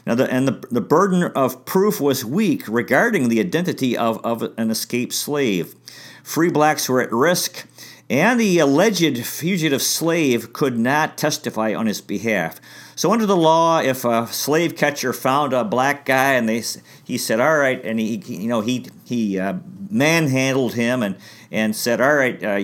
Now, the, and the, the burden of proof was weak regarding the identity of, of an escaped slave. Free blacks were at risk and the alleged fugitive slave could not testify on his behalf. So, under the law, if a slave catcher found a black guy and they, he said, "All right," and he, you know, he he uh, manhandled him and and said, "All right, uh,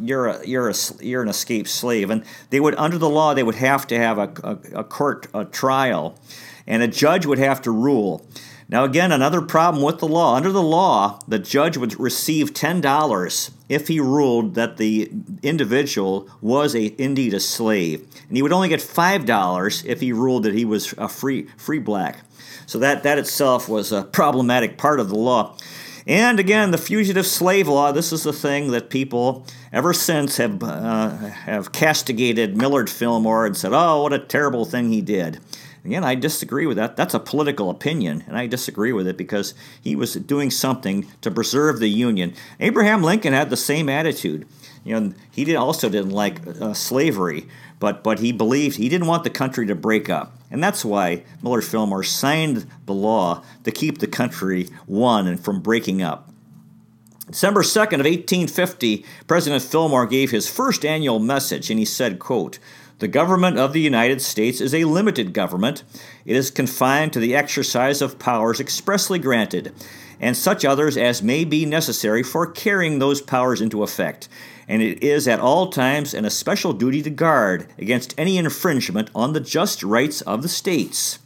you're a, you're a, you're an escaped slave," and they would, under the law, they would have to have a, a, a court a trial, and a judge would have to rule. Now, again, another problem with the law. Under the law, the judge would receive $10 if he ruled that the individual was a, indeed a slave. And he would only get $5 if he ruled that he was a free, free black. So that, that itself was a problematic part of the law. And again, the fugitive slave law, this is the thing that people ever since have, uh, have castigated Millard Fillmore and said, oh, what a terrible thing he did. Again, I disagree with that. That's a political opinion, and I disagree with it because he was doing something to preserve the Union. Abraham Lincoln had the same attitude. You know, he did, also didn't like uh, slavery, but but he believed he didn't want the country to break up, and that's why Millard Fillmore signed the law to keep the country one and from breaking up. December 2nd of 1850, President Fillmore gave his first annual message, and he said, quote, the government of the United States is a limited government. It is confined to the exercise of powers expressly granted, and such others as may be necessary for carrying those powers into effect. And it is at all times an especial duty to guard against any infringement on the just rights of the states.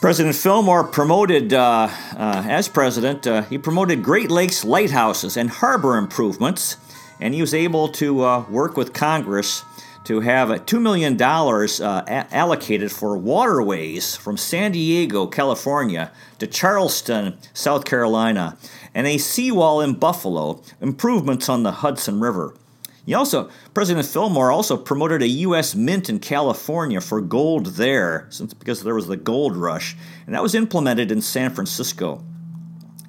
President Fillmore promoted, uh, uh, as president, uh, he promoted Great Lakes lighthouses and harbor improvements, and he was able to uh, work with Congress to have $2 million uh, a- allocated for waterways from San Diego, California to Charleston, South Carolina, and a seawall in Buffalo, improvements on the Hudson River. He also, President Fillmore also promoted a U.S. mint in California for gold there, since because there was the gold rush, and that was implemented in San Francisco.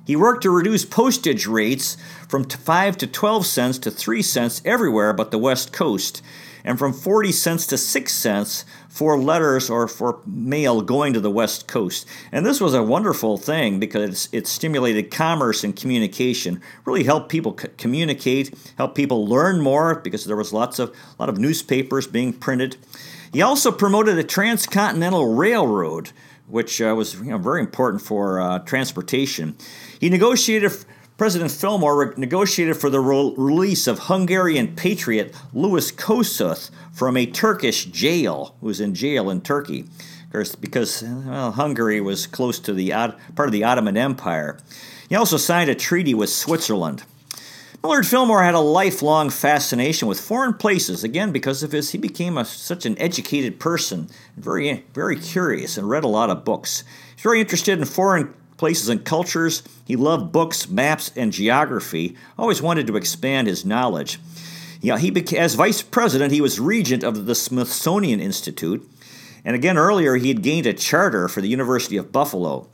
He worked to reduce postage rates from 5 to 12 cents to 3 cents everywhere but the West Coast, and from 40 cents to 6 cents for letters or for mail going to the West Coast. And this was a wonderful thing because it stimulated commerce and communication, really helped people c- communicate, helped people learn more because there was lots of a lot of newspapers being printed. He also promoted a transcontinental railroad, which uh, was you know, very important for uh, transportation. He negotiated. President Fillmore negotiated for the release of Hungarian patriot Louis Kossuth from a Turkish jail, who was in jail in Turkey, course, because well, Hungary was close to the part of the Ottoman Empire. He also signed a treaty with Switzerland. Millard Fillmore had a lifelong fascination with foreign places, again because of his he became a, such an educated person, very very curious, and read a lot of books. He's very interested in foreign places and cultures. He loved books, maps, and geography. Always wanted to expand his knowledge. Yeah, he became, as vice president, he was regent of the Smithsonian Institute, and again earlier he had gained a charter for the University of Buffalo.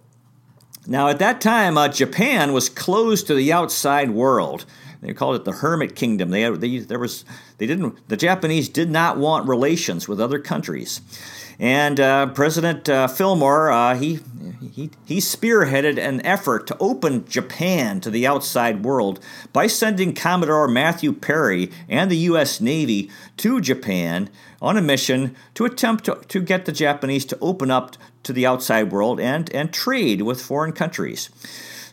Now, at that time, uh, Japan was closed to the outside world. They called it the Hermit Kingdom. They, they, there was, they didn't, the Japanese did not want relations with other countries. And uh, President uh, Fillmore, uh, he, he, he spearheaded an effort to open Japan to the outside world by sending Commodore Matthew Perry and the U.S. Navy to Japan on a mission to attempt to, to get the Japanese to open up to the outside world and, and trade with foreign countries.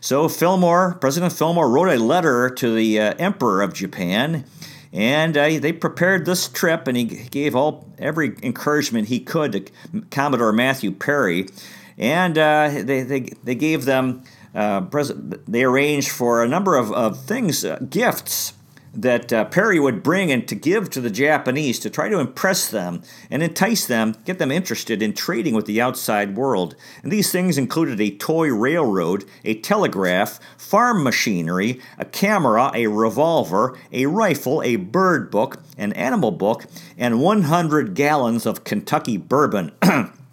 So Fillmore, President Fillmore wrote a letter to the uh, Emperor of Japan and uh, they prepared this trip, and he gave all every encouragement he could to Commodore Matthew Perry. And uh, they, they, they gave them, uh, pres- they arranged for a number of, of things, uh, gifts that uh, Perry would bring and to give to the Japanese to try to impress them and entice them, get them interested in trading with the outside world. And these things included a toy railroad, a telegraph, farm machinery, a camera, a revolver, a rifle, a bird book, an animal book, and 100 gallons of Kentucky bourbon.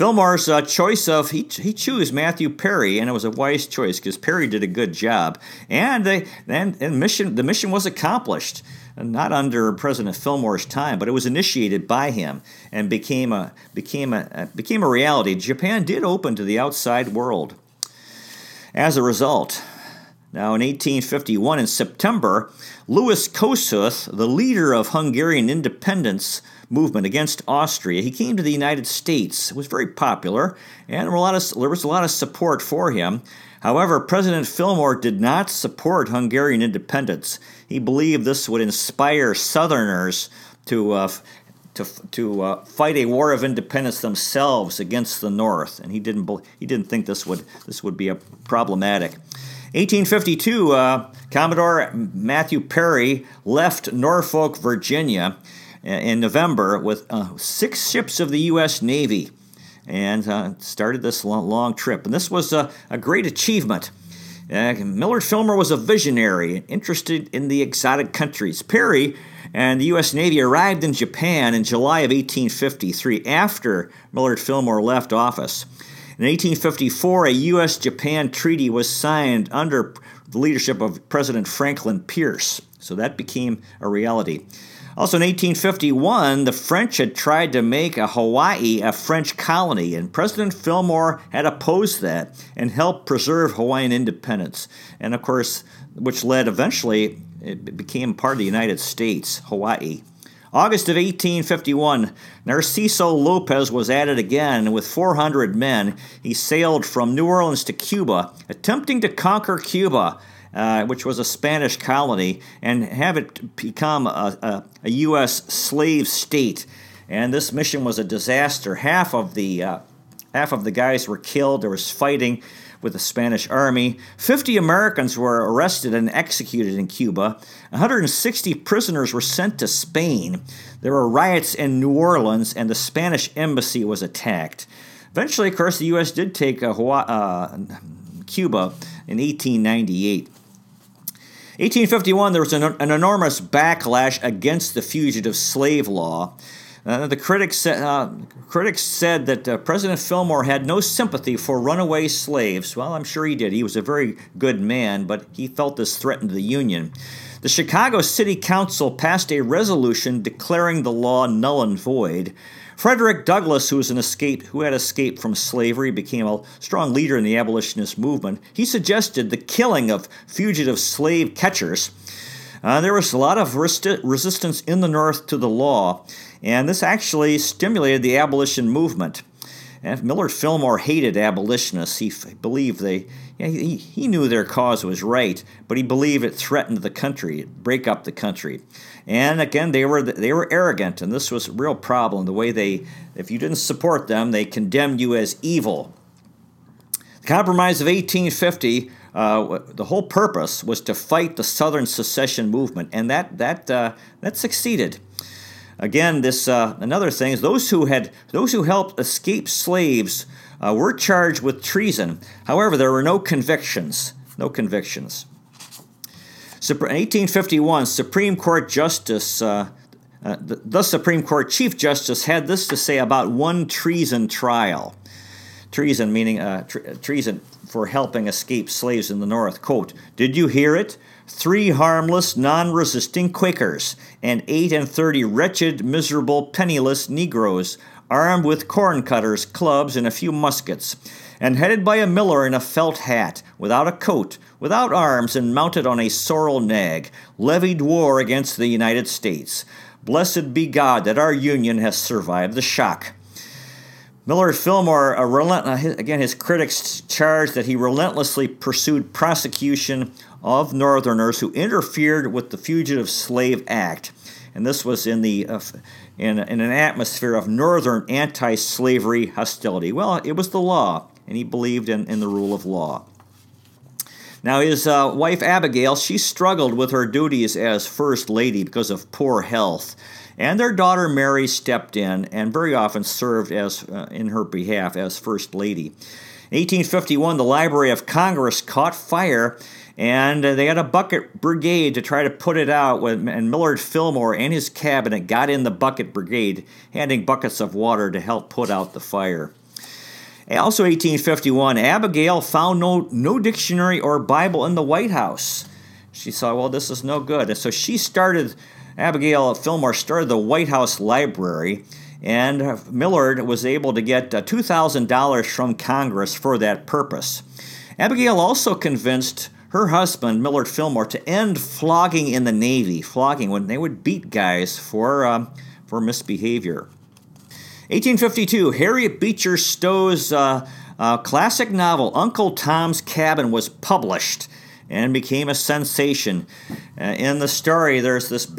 Fillmore's uh, choice of he he chose Matthew Perry, and it was a wise choice because Perry did a good job, and they and, and mission the mission was accomplished, not under President Fillmore's time, but it was initiated by him and became a became a became a reality. Japan did open to the outside world. As a result, now, in 1851, in September, Louis Kossuth, the leader of Hungarian independence movement against Austria, he came to the United States. Was very popular, and there, of, there was a lot of support for him. However, President Fillmore did not support Hungarian independence. He believed this would inspire Southerners to uh, to, to uh, fight a war of independence themselves against the North, and he didn't he didn't think this would this would be a problematic. 1852, uh, Commodore Matthew Perry left Norfolk, Virginia in November with uh, six ships of the U.S. Navy and uh, started this long, long, trip. And this was a, a great achievement. Uh, Millard Fillmore was a visionary, interested in the exotic countries. Perry and the U.S. Navy arrived in Japan in July of 1853 after Millard Fillmore left office. In 1854, a U.S. Japan treaty was signed under the leadership of President Franklin Pierce, so that became a reality. Also in 1851, the French had tried to make a Hawaii a French colony, and President Fillmore had opposed that and helped preserve Hawaiian independence. And of course, which led eventually, it became part of the United States, Hawaii. August of 1851, Narciso Lopez was added again with 400 men. He sailed from New Orleans to Cuba, attempting to conquer Cuba, uh, which was a Spanish colony, and have it become a, a, a, U.S. slave state. And this mission was a disaster. Half of the uh, half of the guys were killed. There was fighting with the Spanish army. 50 Americans were arrested and executed in Cuba. 160 prisoners were sent to Spain. There were riots in New Orleans, and the Spanish embassy was attacked. Eventually, of course, the U.S. did take uh, uh, Cuba in 1898. 1851, there was an, an enormous backlash against the fugitive slave law. Uh, the critics, uh, critics said that uh, President Fillmore had no sympathy for runaway slaves. Well, I'm sure he did. He was a very good man, but he felt this threatened the Union. The Chicago City Council passed a resolution declaring the law null and void. Frederick Douglass, who was an escape, who had escaped from slavery, became a strong leader in the abolitionist movement. He suggested the killing of fugitive slave catchers. Uh, there was a lot of resti- resistance in the North to the law, and this actually stimulated the abolition movement. And Millard Fillmore hated abolitionists. He f- believed they, he, he knew their cause was right, but he believed it threatened the country, break up the country. And again, they were they were arrogant, and this was a real problem. The way they, if you didn't support them, they condemned you as evil. The Compromise of 1850 uh, the whole purpose was to fight the Southern secession movement, and that that uh, that succeeded. Again, this uh, another thing is those who had those who helped escape slaves uh, were charged with treason. However, there were no convictions. No convictions. In 1851, Supreme Court Justice. Uh, uh, the, the Supreme Court Chief Justice had this to say about one treason trial. Treason meaning tre- treason for helping escape slaves in the North. Quote, Did you hear it? Three harmless, non resisting Quakers, and eight and thirty wretched, miserable, penniless Negroes, armed with corn cutters, clubs, and a few muskets, and headed by a miller in a felt hat, without a coat, without arms, and mounted on a sorrel nag, levied war against the United States. Blessed be God that our Union has survived the shock. Millard Fillmore, relent- uh, again, his critics charged that he relentlessly pursued prosecution of Northerners who interfered with the Fugitive Slave Act. And this was in, the, uh, in, in an atmosphere of Northern anti slavery hostility. Well, it was the law, and he believed in, in the rule of law. Now, his uh, wife Abigail, she struggled with her duties as First Lady because of poor health and their daughter Mary stepped in and very often served as uh, in her behalf as First Lady. In 1851, the Library of Congress caught fire, and uh, they had a bucket brigade to try to put it out. And Millard Fillmore and his cabinet got in the bucket brigade, handing buckets of water to help put out the fire. Also, 1851, Abigail found no, no dictionary or Bible in the White House. She saw, well, this is no good. And so she started Abigail Fillmore started the White House Library, and Millard was able to get uh, $2,000 from Congress for that purpose. Abigail also convinced her husband, Millard Fillmore, to end flogging in the Navy, flogging when they would beat guys for, uh, for misbehavior. 1852, Harriet Beecher Stowe's uh, uh, classic novel, Uncle Tom's Cabin, was published and became a sensation. Uh, in the story, there's this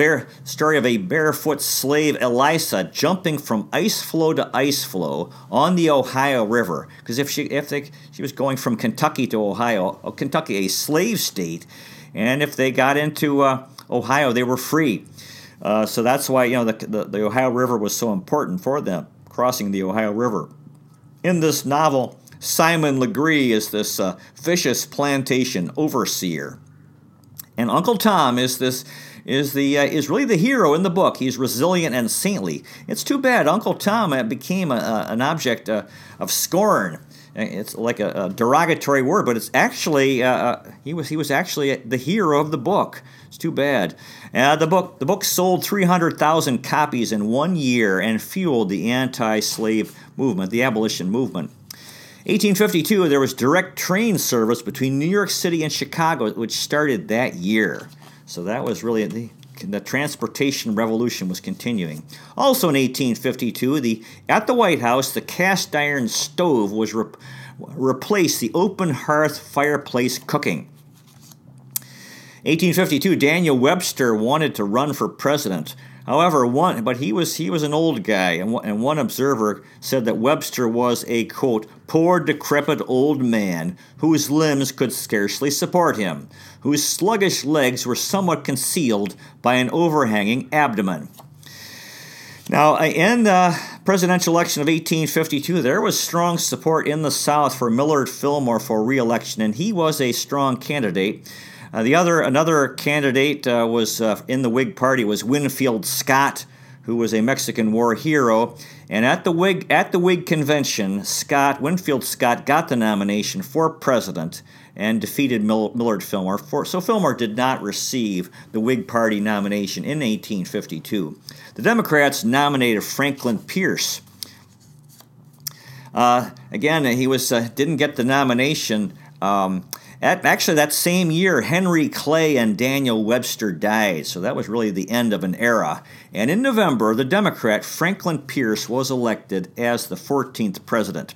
story of a barefoot slave, Eliza, jumping from ice floe to ice floe on the Ohio River. Because if she if they, she was going from Kentucky to Ohio, oh, Kentucky, a slave state, and if they got into uh, Ohio, they were free. Uh, so that's why you know the, the, the Ohio River was so important for them, crossing the Ohio River. In this novel, Simon Legree is this uh, vicious plantation overseer, and Uncle Tom is this is the uh, is really the hero in the book. He's resilient and saintly. It's too bad Uncle Tom uh, became a, a, an object uh, of scorn. It's like a, a, derogatory word, but it's actually uh, uh, he was he was actually the hero of the book. It's too bad. Uh, the book the book sold three hundred thousand copies in one year and fueled the anti-slave movement, the abolition movement. 1852, there was direct train service between New York City and Chicago, which started that year. So that was really the, the transportation revolution was continuing. Also in 1852, the at the White House, the cast iron stove was re- replaced the open hearth fireplace cooking. 1852, Daniel Webster wanted to run for president. However, one but he was he was an old guy, and and one observer said that Webster was a quote poor decrepit old man whose limbs could scarcely support him, whose sluggish legs were somewhat concealed by an overhanging abdomen. Now, in the presidential election of 1852, there was strong support in the South for Millard Fillmore for reelection, and he was a strong candidate. Uh, the other another candidate uh, was uh, in the Whig Party was Winfield Scott, who was a Mexican war hero. And at the Whig at the Whig convention, Scott Winfield Scott got the nomination for president and defeated Millard Fillmore. For, so Fillmore did not receive the Whig Party nomination in 1852. The Democrats nominated Franklin Pierce. Uh, again, he was uh, didn't get the nomination. Um, actually, that same year, Henry Clay and Daniel Webster died, so that was really the end of an era. And in November, the Democrat Franklin Pierce was elected as the 14th president.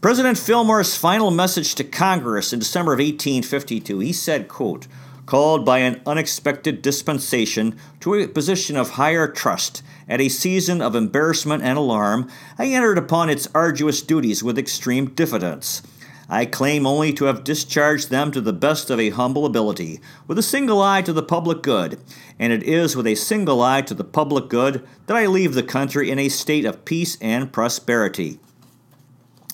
President Fillmore's final message to Congress in December of 1852, he said, quote, called by an unexpected dispensation to a position of higher trust at a season of embarrassment and alarm, I entered upon its arduous duties with extreme diffidence. I claim only to have discharged them to the best of a humble ability, with a single eye to the public good, and it is with a single eye to the public good that I leave the country in a state of peace and prosperity.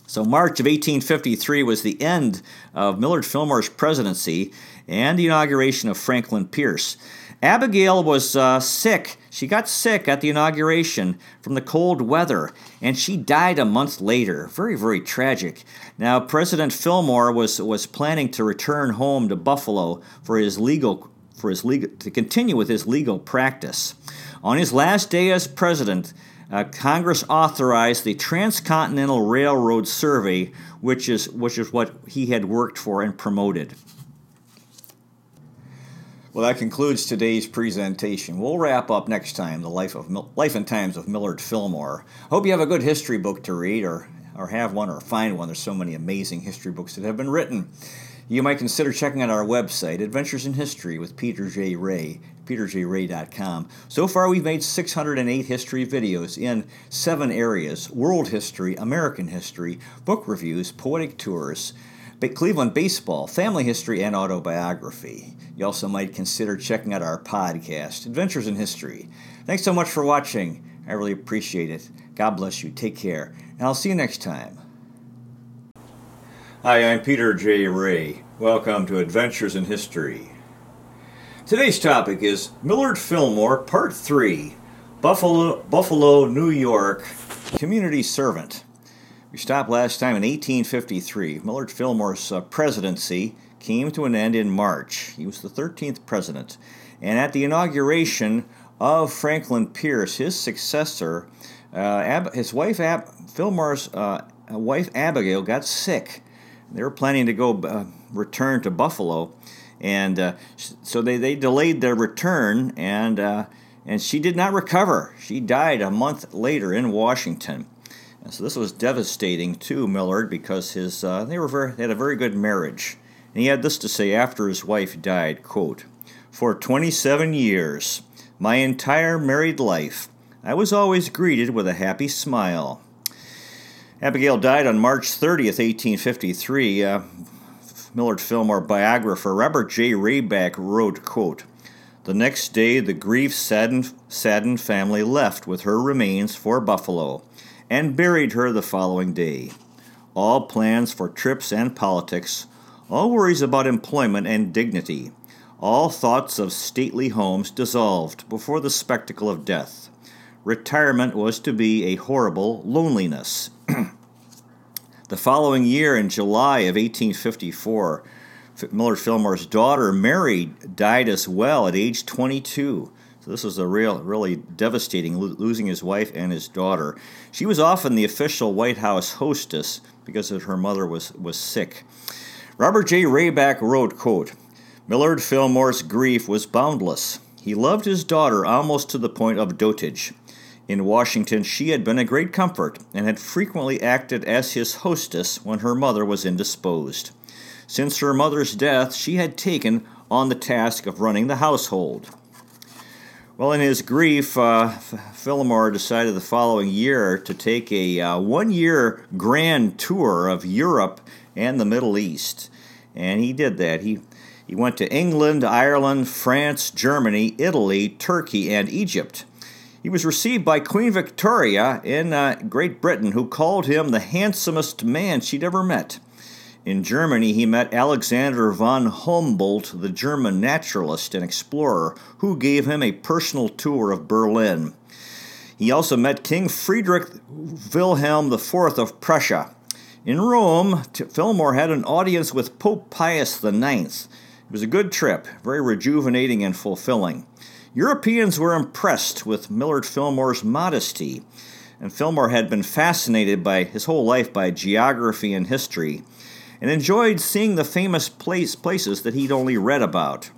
So, March of 1853 was the end of Millard Fillmore's presidency and the inauguration of Franklin Pierce. Abigail was uh, sick. She got sick at the inauguration from the cold weather, and she died a month later. Very, very tragic. Now, President Fillmore was, was planning to return home to Buffalo for his legal for his legal to continue with his legal practice. On his last day as president, uh, Congress authorized the Transcontinental Railroad Survey, which is which is what he had worked for and promoted. Well, that concludes today's presentation. We'll wrap up next time the life of life and times of Millard Fillmore. Hope you have a good history book to read, or or have one, or find one. There's so many amazing history books that have been written. You might consider checking out our website, Adventures in History with Peter J. Ray, peterjray.com. So far, we've made 608 history videos in seven areas world history, American history, book reviews, poetic tours, Cleveland baseball, family history, and autobiography. You also might consider checking out our podcast, Adventures in History. Thanks so much for watching. I really appreciate it. God bless you. Take care. And I'll see you next time. Hi, I'm Peter J. Ray. Welcome to Adventures in History. Today's topic is Millard Fillmore, Part 3 Buffalo, Buffalo, New York, Community Servant. We stopped last time in 1853. Millard Fillmore's uh, presidency came to an end in March. He was the 13th president. And at the inauguration of Franklin Pierce, his successor, uh, Ab- his wife, Ab- Fillmore's uh, wife Abigail, got sick. They were planning to go uh, return to Buffalo, and uh, so they, they delayed their return, and uh, and she did not recover. She died a month later in Washington. And so this was devastating to Millard because his uh, they were very, they had a very good marriage. And he had this to say after his wife died, quote, For 27 years, my entire married life, I was always greeted with a happy smile. Abigail died on March 30th, 1853. Uh, Millard Fillmore biographer Robert J. Rayback wrote, quote, The next day the grief-saddened saddened family left with her remains for Buffalo and buried her the following day. All plans for trips and politics all worries about employment and dignity, all thoughts of stately homes dissolved before the spectacle of death. Retirement was to be a horrible loneliness. the following year, in July of 1854, Millard Fillmore's daughter, Mary, died as well at age 22. So this was a real, really devastating, losing his wife and his daughter. She was often the official White House hostess because her mother was, was sick. Robert J. Rayback wrote, quote, Millard Fillmore's grief was boundless. He loved his daughter almost to the point of dotage. In Washington, she had been a great comfort and had frequently acted as his hostess when her mother was indisposed. Since her mother's death, she had taken on the task of running the household. Well, in his grief, uh, Fillmore decided the following year to take a uh, one year grand tour of Europe and the Middle East. And he did that. He, he went to England, Ireland, France, Germany, Italy, Turkey, and Egypt. He was received by Queen Victoria in uh, Great Britain, who called him the handsomest man she'd ever met. In Germany, he met Alexander von Humboldt, the German naturalist and explorer, who gave him a personal tour of Berlin. He also met King Friedrich Wilhelm IV of Prussia. In Rome, Fillmore had an audience with Pope Pius IX. It was a good trip, very rejuvenating and fulfilling. Europeans were impressed with Millard Fillmore's modesty, and Fillmore had been fascinated by his whole life by geography and history, and enjoyed seeing the famous place, places that he'd only read about.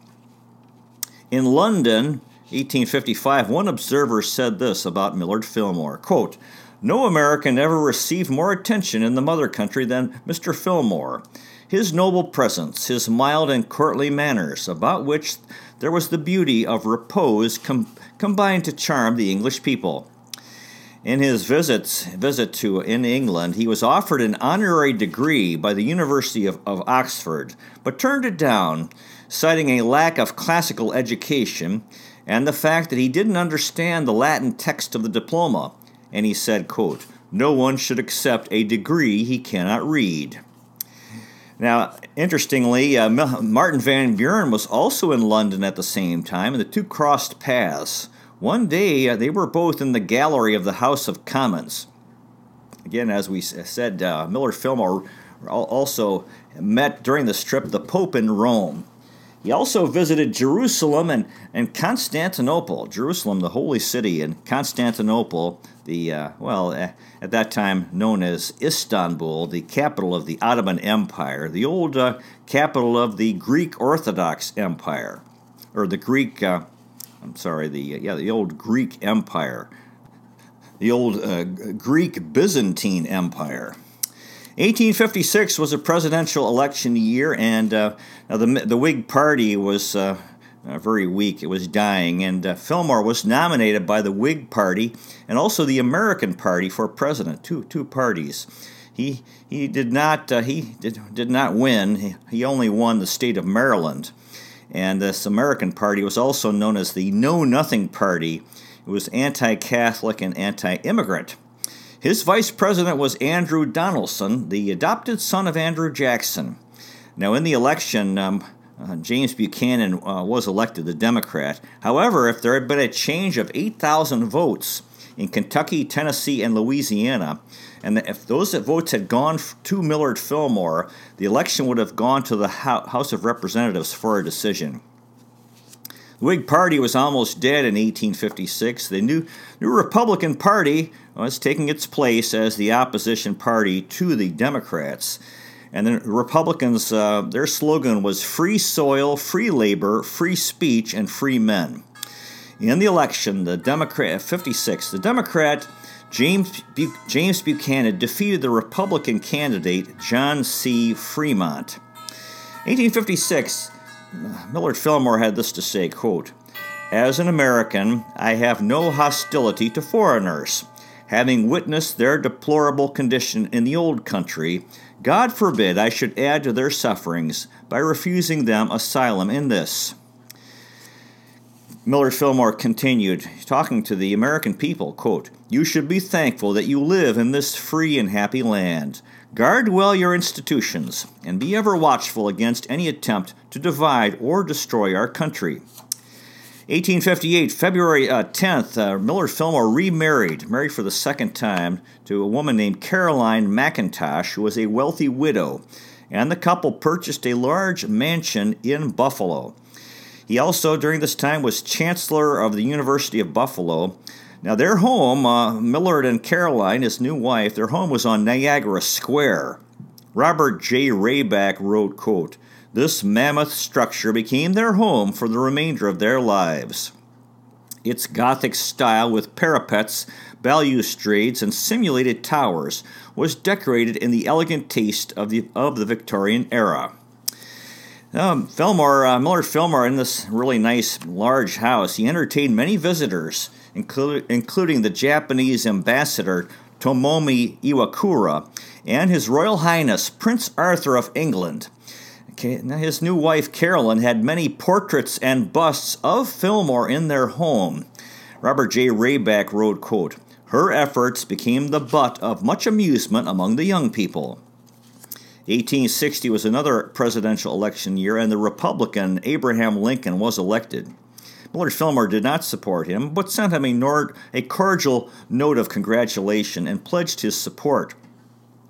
In London, 1855, one observer said this about Millard Fillmore quote, No American ever received more attention in the mother country than Mr. Fillmore. His noble presence, his mild and courtly manners, about which there was the beauty of repose com- combined to charm the English people. In his visits, visit to in England, he was offered an honorary degree by the University of, of Oxford, but turned it down, citing a lack of classical education and the fact that he didn't understand the Latin text of the diploma. And he said, quote, No one should accept a degree he cannot read. Now, interestingly, uh, Martin Van Buren was also in London at the same time, and the two crossed paths. One day, uh, they were both in the gallery of the House of Commons. Again, as we said, uh, Millard Fillmore also met during this trip the Pope in Rome. He also visited Jerusalem and, and Constantinople, Jerusalem, the holy city, and Constantinople, the, uh, well, uh, at that time known as Istanbul, the capital of the Ottoman Empire, the old uh, capital of the Greek Orthodox Empire, or the Greek, uh, I'm sorry, the, uh, yeah, the old Greek Empire, the old uh, Greek Byzantine Empire. 1856 was a presidential election year, and uh, the, the Whig Party was uh, uh, very weak. It was dying, and uh, Fillmore was nominated by the Whig Party and also the American Party for president. Two two parties. He he did not uh, he did, did not win. He, only won the state of Maryland, and this American Party was also known as the Know Nothing Party. It was anti-Catholic and anti-immigrant. His vice president was Andrew Donelson, the adopted son of Andrew Jackson. Now, in the election, um, uh, James Buchanan uh, was elected the Democrat. However, if there had been a change of 8,000 votes in Kentucky, Tennessee, and Louisiana, and if those votes had gone to Millard Fillmore, the election would have gone to the House of Representatives for a decision. The Whig Party was almost dead in 1856. The new, new Republican Party was taking its place as the opposition party to the Democrats. And the Republicans, uh, their slogan was free soil, free labor, free speech, and free men. In the election, the Democrat 56, the Democrat James, James Buchanan defeated the Republican candidate John C. Fremont. 1856, Millard Fillmore had this to say, quote, As an American, I have no hostility to foreigners. Having witnessed their deplorable condition in the old country, God forbid I should add to their sufferings by refusing them asylum in this. Millard Fillmore continued, talking to the American people, quote, You should be thankful that you live in this free and happy land. Guard well your institutions, and be ever watchful against any attempt to divide or destroy our country. 1858, February uh, 10th, uh, Millard Fillmore remarried, married for the second time, to a woman named Caroline McIntosh, who was a wealthy widow, and the couple purchased a large mansion in Buffalo. He also, during this time, was Chancellor of the University of Buffalo now, their home, uh, Millard and Caroline, his new wife, their home was on Niagara Square. Robert J. Rayback wrote, quote, This mammoth structure became their home for the remainder of their lives. Its Gothic style with parapets, balustrades, and simulated towers was decorated in the elegant taste of the, of the Victorian era. Um, Fillmore, uh, Millard Fillmore, in this really nice large house, he entertained many visitors including the Japanese ambassador Tomomi Iwakura and His Royal Highness Prince Arthur of England. Okay, now his new wife Carolyn had many portraits and busts of Fillmore in their home. Robert J. Rayback wrote, quote, Her efforts became the butt of much amusement among the young people. 1860 was another presidential election year, and the Republican Abraham Lincoln was elected. Millard Fillmore did not support him, but sent him a, nord, a cordial note of congratulation and pledged his support.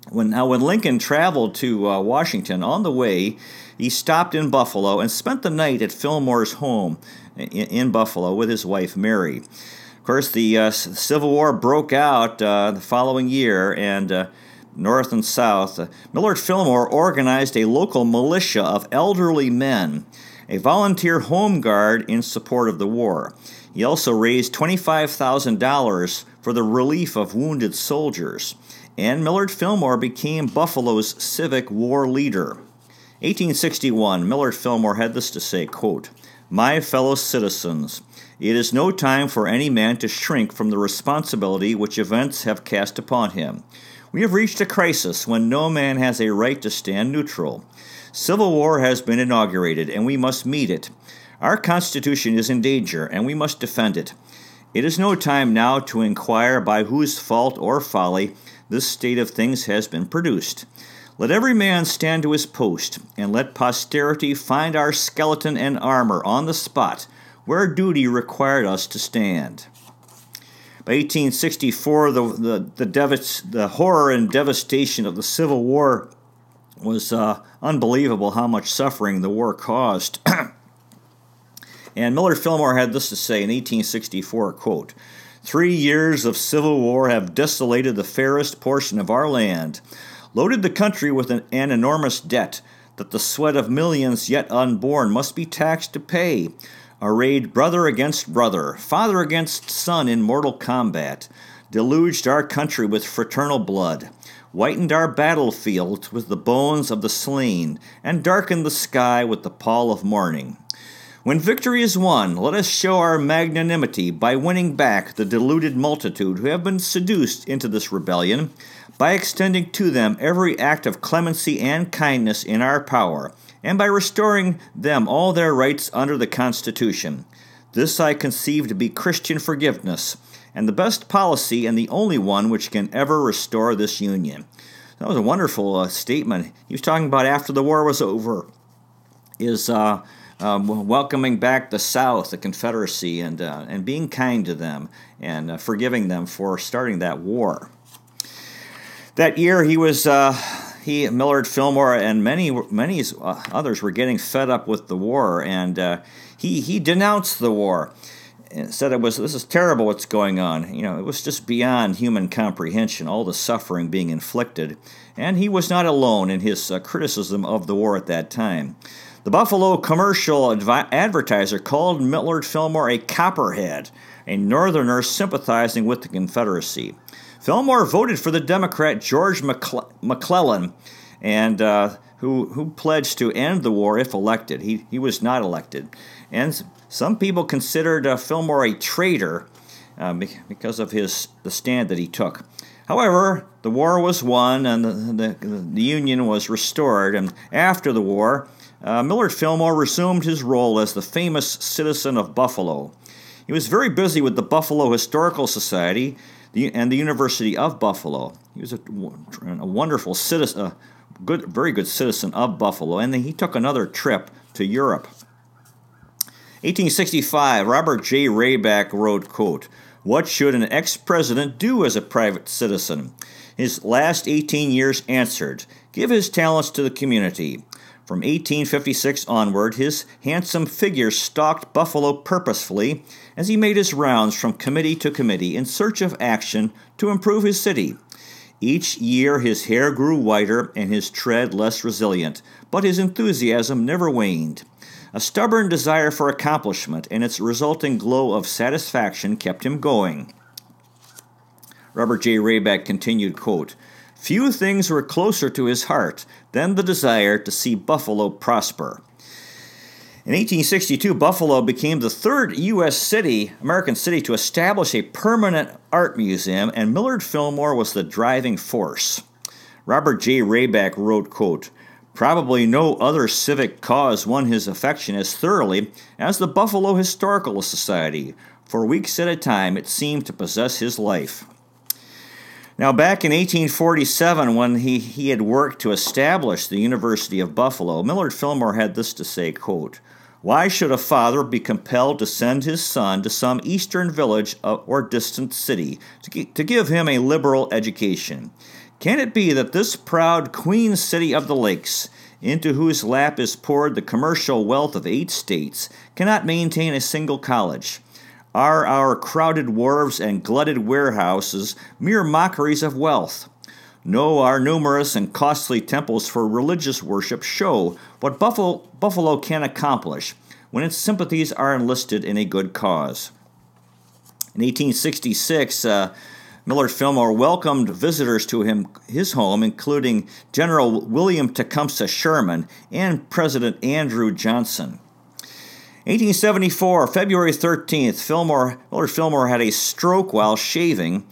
When, now, when Lincoln traveled to uh, Washington, on the way, he stopped in Buffalo and spent the night at Fillmore's home in, in Buffalo with his wife Mary. Of course, the uh, Civil War broke out uh, the following year, and uh, North and South, uh, Millard Fillmore organized a local militia of elderly men, a volunteer home guard in support of the war. He also raised $25,000 for the relief of wounded soldiers, and Millard Fillmore became Buffalo's civic war leader. 1861, Millard Fillmore had this to say, quote, My fellow citizens, it is no time for any man to shrink from the responsibility which events have cast upon him. We have reached a crisis when no man has a right to stand neutral. Civil war has been inaugurated, and we must meet it. Our Constitution is in danger, and we must defend it. It is no time now to inquire by whose fault or folly this state of things has been produced. Let every man stand to his post, and let posterity find our skeleton and armor on the spot where duty required us to stand. By 1864, the, the, the, the horror and devastation of the Civil War was uh, unbelievable how much suffering the war caused. and Millard Fillmore had this to say in 1864, quote, Three years of civil war have desolated the fairest portion of our land, loaded the country with an, an enormous debt that the sweat of millions yet unborn must be taxed to pay, arrayed brother against brother, father against son in mortal combat, deluged our country with fraternal blood, whitened our battlefields with the bones of the slain, and darkened the sky with the pall of mourning. When victory is won, let us show our magnanimity by winning back the deluded multitude who have been seduced into this rebellion, by extending to them every act of clemency and kindness in our power, and by restoring them all their rights under the Constitution. This I conceive to be Christian forgiveness, and the best policy and the only one which can ever restore this Union. That was a wonderful uh, statement. He was talking about after the war was over, is uh, um, welcoming back the South, the Confederacy, and, uh, and being kind to them and uh, forgiving them for starting that war. That year, he was uh, he, Millard Fillmore, and many many others were getting fed up with the war, and uh, he he denounced the war. And said it was this is terrible what's going on. You know, it was just beyond human comprehension, all the suffering being inflicted. And he was not alone in his uh, criticism of the war at that time. The Buffalo commercial advi- advertiser called Millard Fillmore a copperhead, a Northerner sympathizing with the Confederacy. Fillmore voted for the Democrat George McClellan, and uh, who who pledged to end the war if elected. He he was not elected, and some people considered uh, Fillmore a traitor uh, because of his the stand that he took. However, the war was won and the, the, the Union was restored. And after the war, uh, Millard Fillmore resumed his role as the famous citizen of Buffalo. He was very busy with the Buffalo Historical Society and the University of Buffalo. He was a, a wonderful citizen, a good, very good citizen of Buffalo, and then he took another trip to Europe. 1865, Robert J. Rayback wrote, quote, What should an ex-president do as a private citizen? His last 18 years answered, Give his talents to the community. From 1856 onward, his handsome figure stalked Buffalo purposefully as he made his rounds from committee to committee in search of action to improve his city. Each year his hair grew whiter and his tread less resilient, but his enthusiasm never waned. A stubborn desire for accomplishment and its resulting glow of satisfaction kept him going. Robert J. Rayback continued, quote, Few things were closer to his heart than the desire to see Buffalo prosper. In 1862, Buffalo became the third U.S. city, American city, to establish a permanent art museum, and Millard Fillmore was the driving force. Robert J. Rayback wrote, quote, Probably no other civic cause won his affection as thoroughly as the Buffalo Historical Society. For weeks at a time, it seemed to possess his life. Now, back in 1847, when he, he had worked to establish the University of Buffalo, Millard Fillmore had this to say, quote, Why should a father be compelled to send his son to some eastern village uh, or distant city to give him a liberal education? Can it be that this proud queen city of the lakes, into whose lap is poured the commercial wealth of eight states, cannot maintain a single college? Are our crowded wharves and glutted warehouses mere mockeries of wealth? No, our numerous and costly temples for religious worship show what Buffalo, Buffalo can accomplish when its sympathies are enlisted in a good cause. In 1866, uh, Millard Fillmore welcomed visitors to him, his home, including General William Tecumseh Sherman and President Andrew Johnson. 1874, February 13th, Fillmore, Millard Fillmore had a stroke while shaving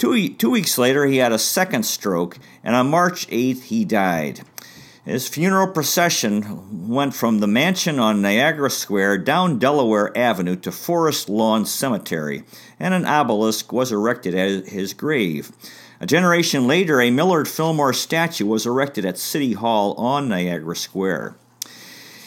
Two, two weeks later, he had a second stroke, and on March 8th, he died. His funeral procession went from the mansion on Niagara Square down Delaware Avenue to Forest Lawn Cemetery, and an obelisk was erected at his grave. A generation later, a Millard Fillmore statue was erected at City Hall on Niagara Square.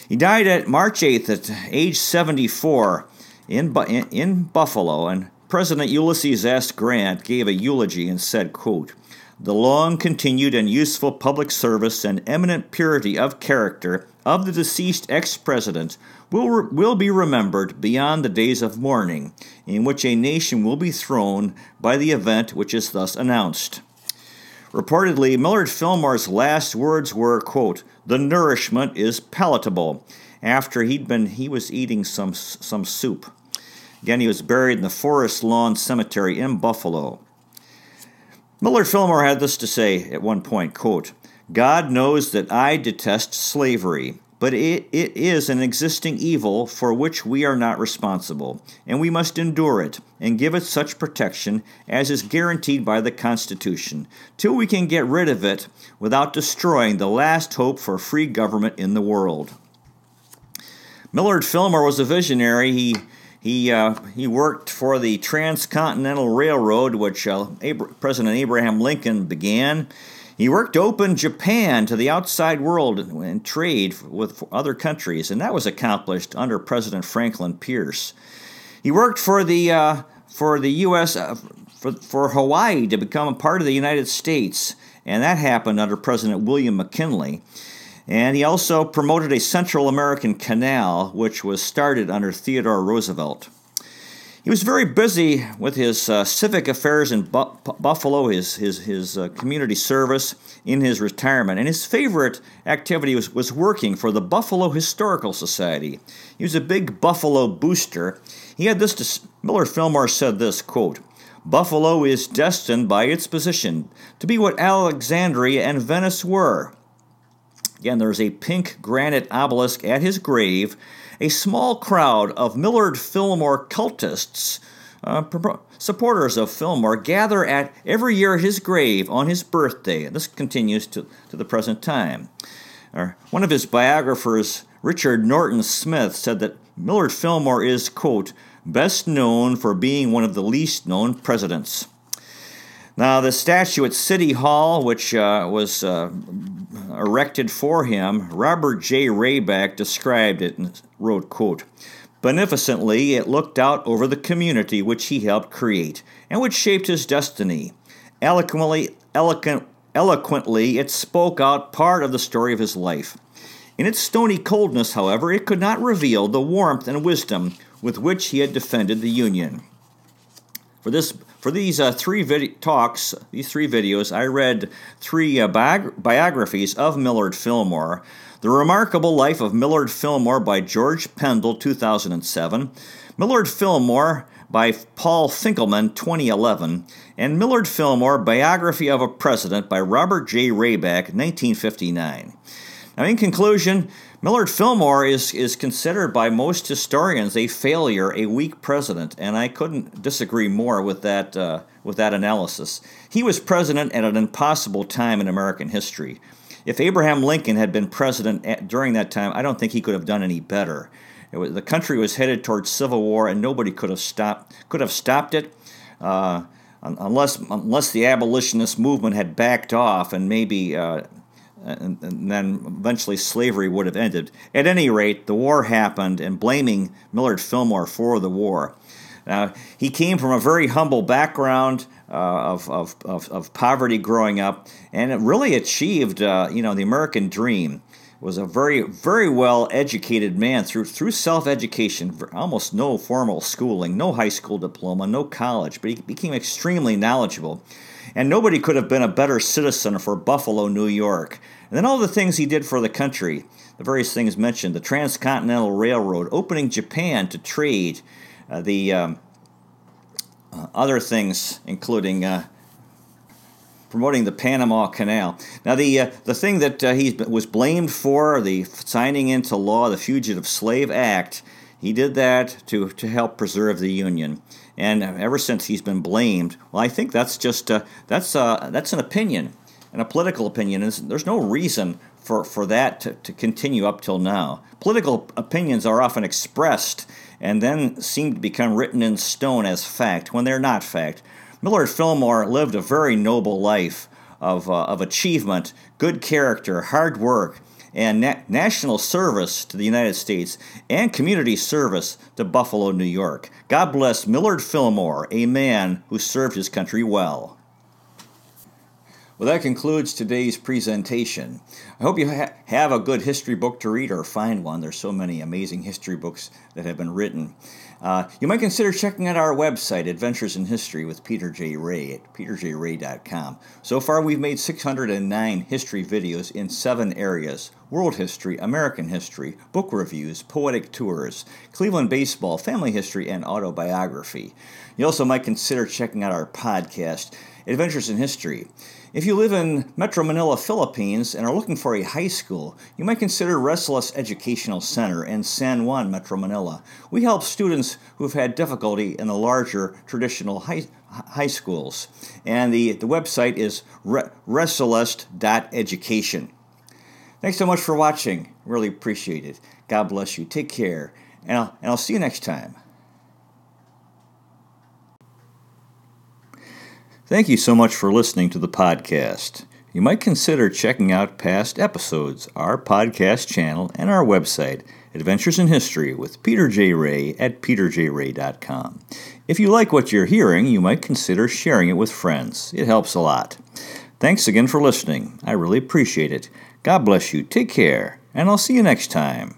He died at March 8th at age 74 in, in Buffalo, and President Ulysses S. Grant gave a eulogy and said, quote, The long continued and useful public service and eminent purity of character of the deceased ex president will, re- will be remembered beyond the days of mourning, in which a nation will be thrown by the event which is thus announced. Reportedly, Millard Fillmore's last words were, quote, "The nourishment is palatable." After he'd been he was eating some some soup. Again, he was buried in the Forest Lawn Cemetery in Buffalo. Millard Fillmore had this to say at one point, quote, God knows that I detest slavery, but it, it is an existing evil for which we are not responsible, and we must endure it and give it such protection as is guaranteed by the Constitution, till we can get rid of it without destroying the last hope for free government in the world. Millard Fillmore was a visionary. He he, uh, he worked for the Transcontinental Railroad, which uh, Ab- President Abraham Lincoln began. He worked to open Japan to the outside world and trade with other countries, and that was accomplished under President Franklin Pierce. He worked for the, uh, for the U.S., uh, for, for Hawaii to become a part of the United States, and that happened under President William McKinley. And he also promoted a Central American canal, which was started under Theodore Roosevelt. He was very busy with his uh, civic affairs in Bu- Buffalo, his, his, his uh, community service in his retirement. And his favorite activity was, was working for the Buffalo Historical Society. He was a big Buffalo booster. He had this to, Millard Fillmore said this quote, Buffalo is destined by its position to be what Alexandria and Venice were Again, there's a pink granite obelisk at his grave. A small crowd of Millard Fillmore cultists, uh, supporters of Fillmore, gather at every year his grave on his birthday. This continues to, to the present time. One of his biographers, Richard Norton Smith, said that Millard Fillmore is, quote, best known for being one of the least known presidents. Now, the statue at City Hall, which uh, was uh, erected for him, Robert J. Rayback described it and wrote, quote, Beneficently, it looked out over the community which he helped create and which shaped his destiny. Eloquently, eloquent, eloquently, it spoke out part of the story of his life. In its stony coldness, however, it could not reveal the warmth and wisdom with which he had defended the Union. For this for these uh, three vid- talks, these three videos, I read three uh, bi- biographies of Millard Fillmore. The Remarkable Life of Millard Fillmore by George Pendle, 2007. Millard Fillmore by Paul Finkelman, 2011. And Millard Fillmore, Biography of a President by Robert J. Rayback, 1959. Now, in conclusion, Millard Fillmore is, is considered by most historians a failure, a weak president, and I couldn't disagree more with that, uh, with that analysis. He was president at an impossible time in American history. If Abraham Lincoln had been president at, during that time, I don't think he could have done any better. Was, the country was headed towards civil war, and nobody could have stopped could have stopped it. Uh, unless unless the abolitionist movement had backed off and maybe uh, and, and, then eventually slavery would have ended. At any rate, the war happened, and blaming Millard Fillmore for the war. Now, he came from a very humble background uh, of, of, of, of, poverty growing up, and it really achieved, uh, you know, the American dream. Was a very, very well educated man through through self education, almost no formal schooling, no high school diploma, no college, but he became extremely knowledgeable. And nobody could have been a better citizen for Buffalo, New York. And then all the things he did for the country, the various things mentioned, the Transcontinental Railroad, opening Japan to trade, uh, the um, uh, other things, including uh, promoting the Panama Canal. Now, the uh, the thing that uh, he was blamed for, the signing into law the Fugitive Slave Act, he did that to to help preserve the Union. And ever since he's been blamed, well, I think that's just uh, that's uh, that's an opinion, and a political opinion. And there's no reason for, for that to, to continue up till now. Political opinions are often expressed and then seem to become written in stone as fact when they're not fact. Millard Fillmore lived a very noble life of, uh, of achievement, good character, hard work, and na- national service to the United States and community service to Buffalo, New York. God bless Millard Fillmore, a man who served his country well. Well, that concludes today's presentation. I hope you ha- have a good history book to read or find one. There's so many amazing history books that have been written. Uh, you might consider checking out our website, Adventures in History with Peter J. Ray at peterjray.com. So far, we've made 609 history videos in seven areas world history, American history, book reviews, poetic tours, Cleveland baseball, family history, and autobiography. You also might consider checking out our podcast, Adventures in History. If you live in Metro Manila, Philippines, and are looking for a high school, you might consider Restless Educational Center in San Juan, Metro Manila. We help students who've had difficulty in the larger traditional high, high schools. And the, the website is re- restless.education. Thanks so much for watching. Really appreciate it. God bless you. Take care. And I'll, and I'll see you next time. Thank you so much for listening to the podcast. You might consider checking out past episodes, our podcast channel, and our website, Adventures in History with Peter J. Ray at peterjray.com. If you like what you're hearing, you might consider sharing it with friends. It helps a lot. Thanks again for listening. I really appreciate it. God bless you. Take care, and I'll see you next time.